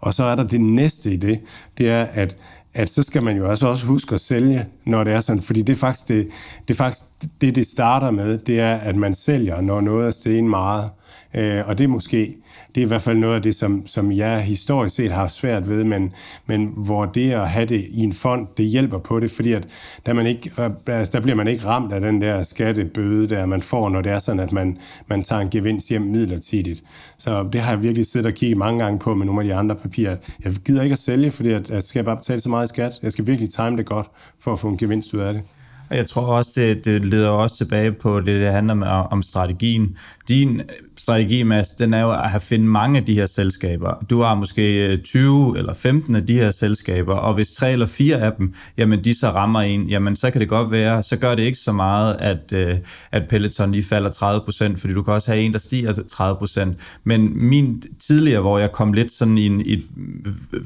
Og så er der det næste i det, det er, at, at så skal man jo altså også huske at sælge, når det er sådan, fordi det er faktisk det, det, er faktisk det, det starter med, det er, at man sælger, når noget er sten meget. Øh, og det er måske det er i hvert fald noget af det, som, som jeg historisk set har svært ved, men, men hvor det at have det i en fond, det hjælper på det, fordi at der, man ikke, altså der bliver man ikke ramt af den der skattebøde, der man får, når det er sådan, at man, man tager en gevinst hjem midlertidigt. Så det har jeg virkelig siddet og kigget mange gange på med nogle af de andre papirer. Jeg gider ikke at sælge, fordi at, at skal bare betale så meget skat. Jeg skal virkelig time det godt for at få en gevinst ud af det. Og jeg tror også, det, det leder også tilbage på det, det handler om, om strategien. Din strategi, Mads, den er jo at have finde mange af de her selskaber. Du har måske øh, 20 eller 15 af de her selskaber, og hvis tre eller fire af dem, jamen de så rammer en, jamen så kan det godt være, så gør det ikke så meget, at, øh, at Peloton lige falder 30%, fordi du kan også have en, der stiger 30%. Men min tidligere, hvor jeg kom lidt sådan i, en, i et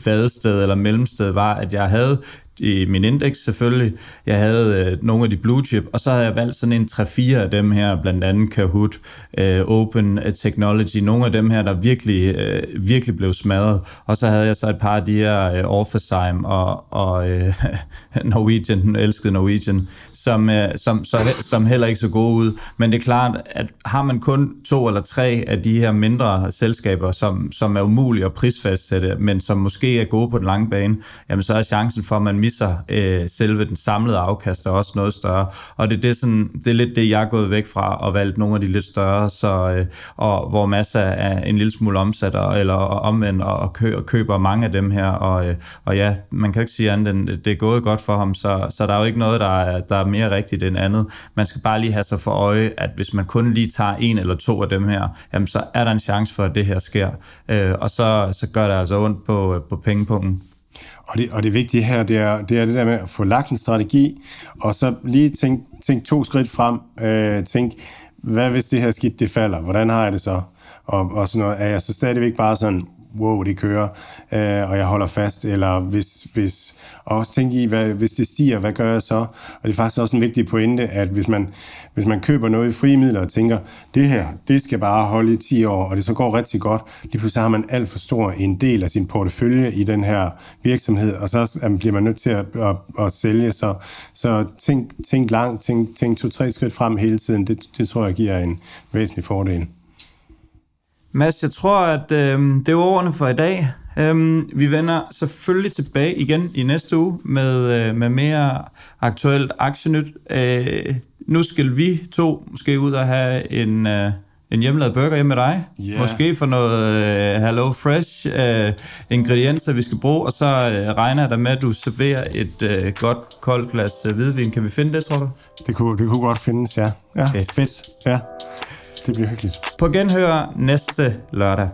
vadested eller mellemsted, var, at jeg havde i min indeks selvfølgelig. Jeg havde øh, nogle af de blue chip, og så havde jeg valgt sådan en 3-4 af dem her, blandt andet Kahoot, øh, Open Technology, nogle af dem her, der virkelig, øh, virkelig blev smadret. Og så havde jeg så et par af de her øh, Orpheusheim og, og øh, [LAUGHS] Norwegian, den elskede Norwegian, som, øh, som, så, som heller ikke så gode ud. Men det er klart, at har man kun to eller tre af de her mindre selskaber, som, som er umulige at prisfastsætte, men som måske er gode på den lange bane, jamen så er chancen for, at man misser øh, selve den samlede afkast er også noget større. Og det, det, er sådan, det er lidt det, jeg er gået væk fra og valgt nogle af de lidt større, så, øh, og hvor masser er en lille smule omsat, eller omvendt, og, kø, og køber mange af dem her. Og, øh, og ja, man kan jo ikke sige andet end, det er gået godt for ham, så, så der er jo ikke noget, der er, der er mere rigtigt end andet. Man skal bare lige have sig for øje, at hvis man kun lige tager en eller to af dem her, jamen så er der en chance for, at det her sker. Øh, og så, så gør det altså ondt på, øh, på pengepunkten. Og det, og det vigtige her, det er, det er det der med at få lagt en strategi, og så lige tænk, tænk to skridt frem. Øh, tænk, hvad hvis det her skidt det falder? Hvordan har jeg det så? Og, og sådan noget. Er jeg så stadigvæk bare sådan, wow, det kører, øh, og jeg holder fast? Eller hvis, hvis og også tænke i, hvad, hvis det stiger, hvad gør jeg så? Og det er faktisk også en vigtig pointe, at hvis man, hvis man køber noget i frie midler og tænker, det her, det skal bare holde i 10 år, og det så går rigtig godt, lige pludselig har man alt for stor en del af sin portefølje i den her virksomhed, og så bliver man nødt til at, at, at sælge. Så, så tænk, tænk langt, tænk, tænk to-tre skridt frem hele tiden, det, det tror jeg giver en væsentlig fordel. Mads, jeg tror, at øh, det var ordene for i dag. Øhm, vi vender selvfølgelig tilbage igen i næste uge med, øh, med mere aktuelt aktienyt. Øh, nu skal vi to måske ud og have en, øh, en hjemmelavet burger hjemme med dig. Yeah. Måske for noget øh, Hello Fresh øh, ingredienser, vi skal bruge. Og så øh, regner jeg da med, at du serverer et øh, godt koldt glas øh, hvidvin. Kan vi finde det, tror du? Det kunne, det kunne godt findes, ja. Ja, fedt. fedt. Ja, det bliver hyggeligt. På genhør næste lørdag.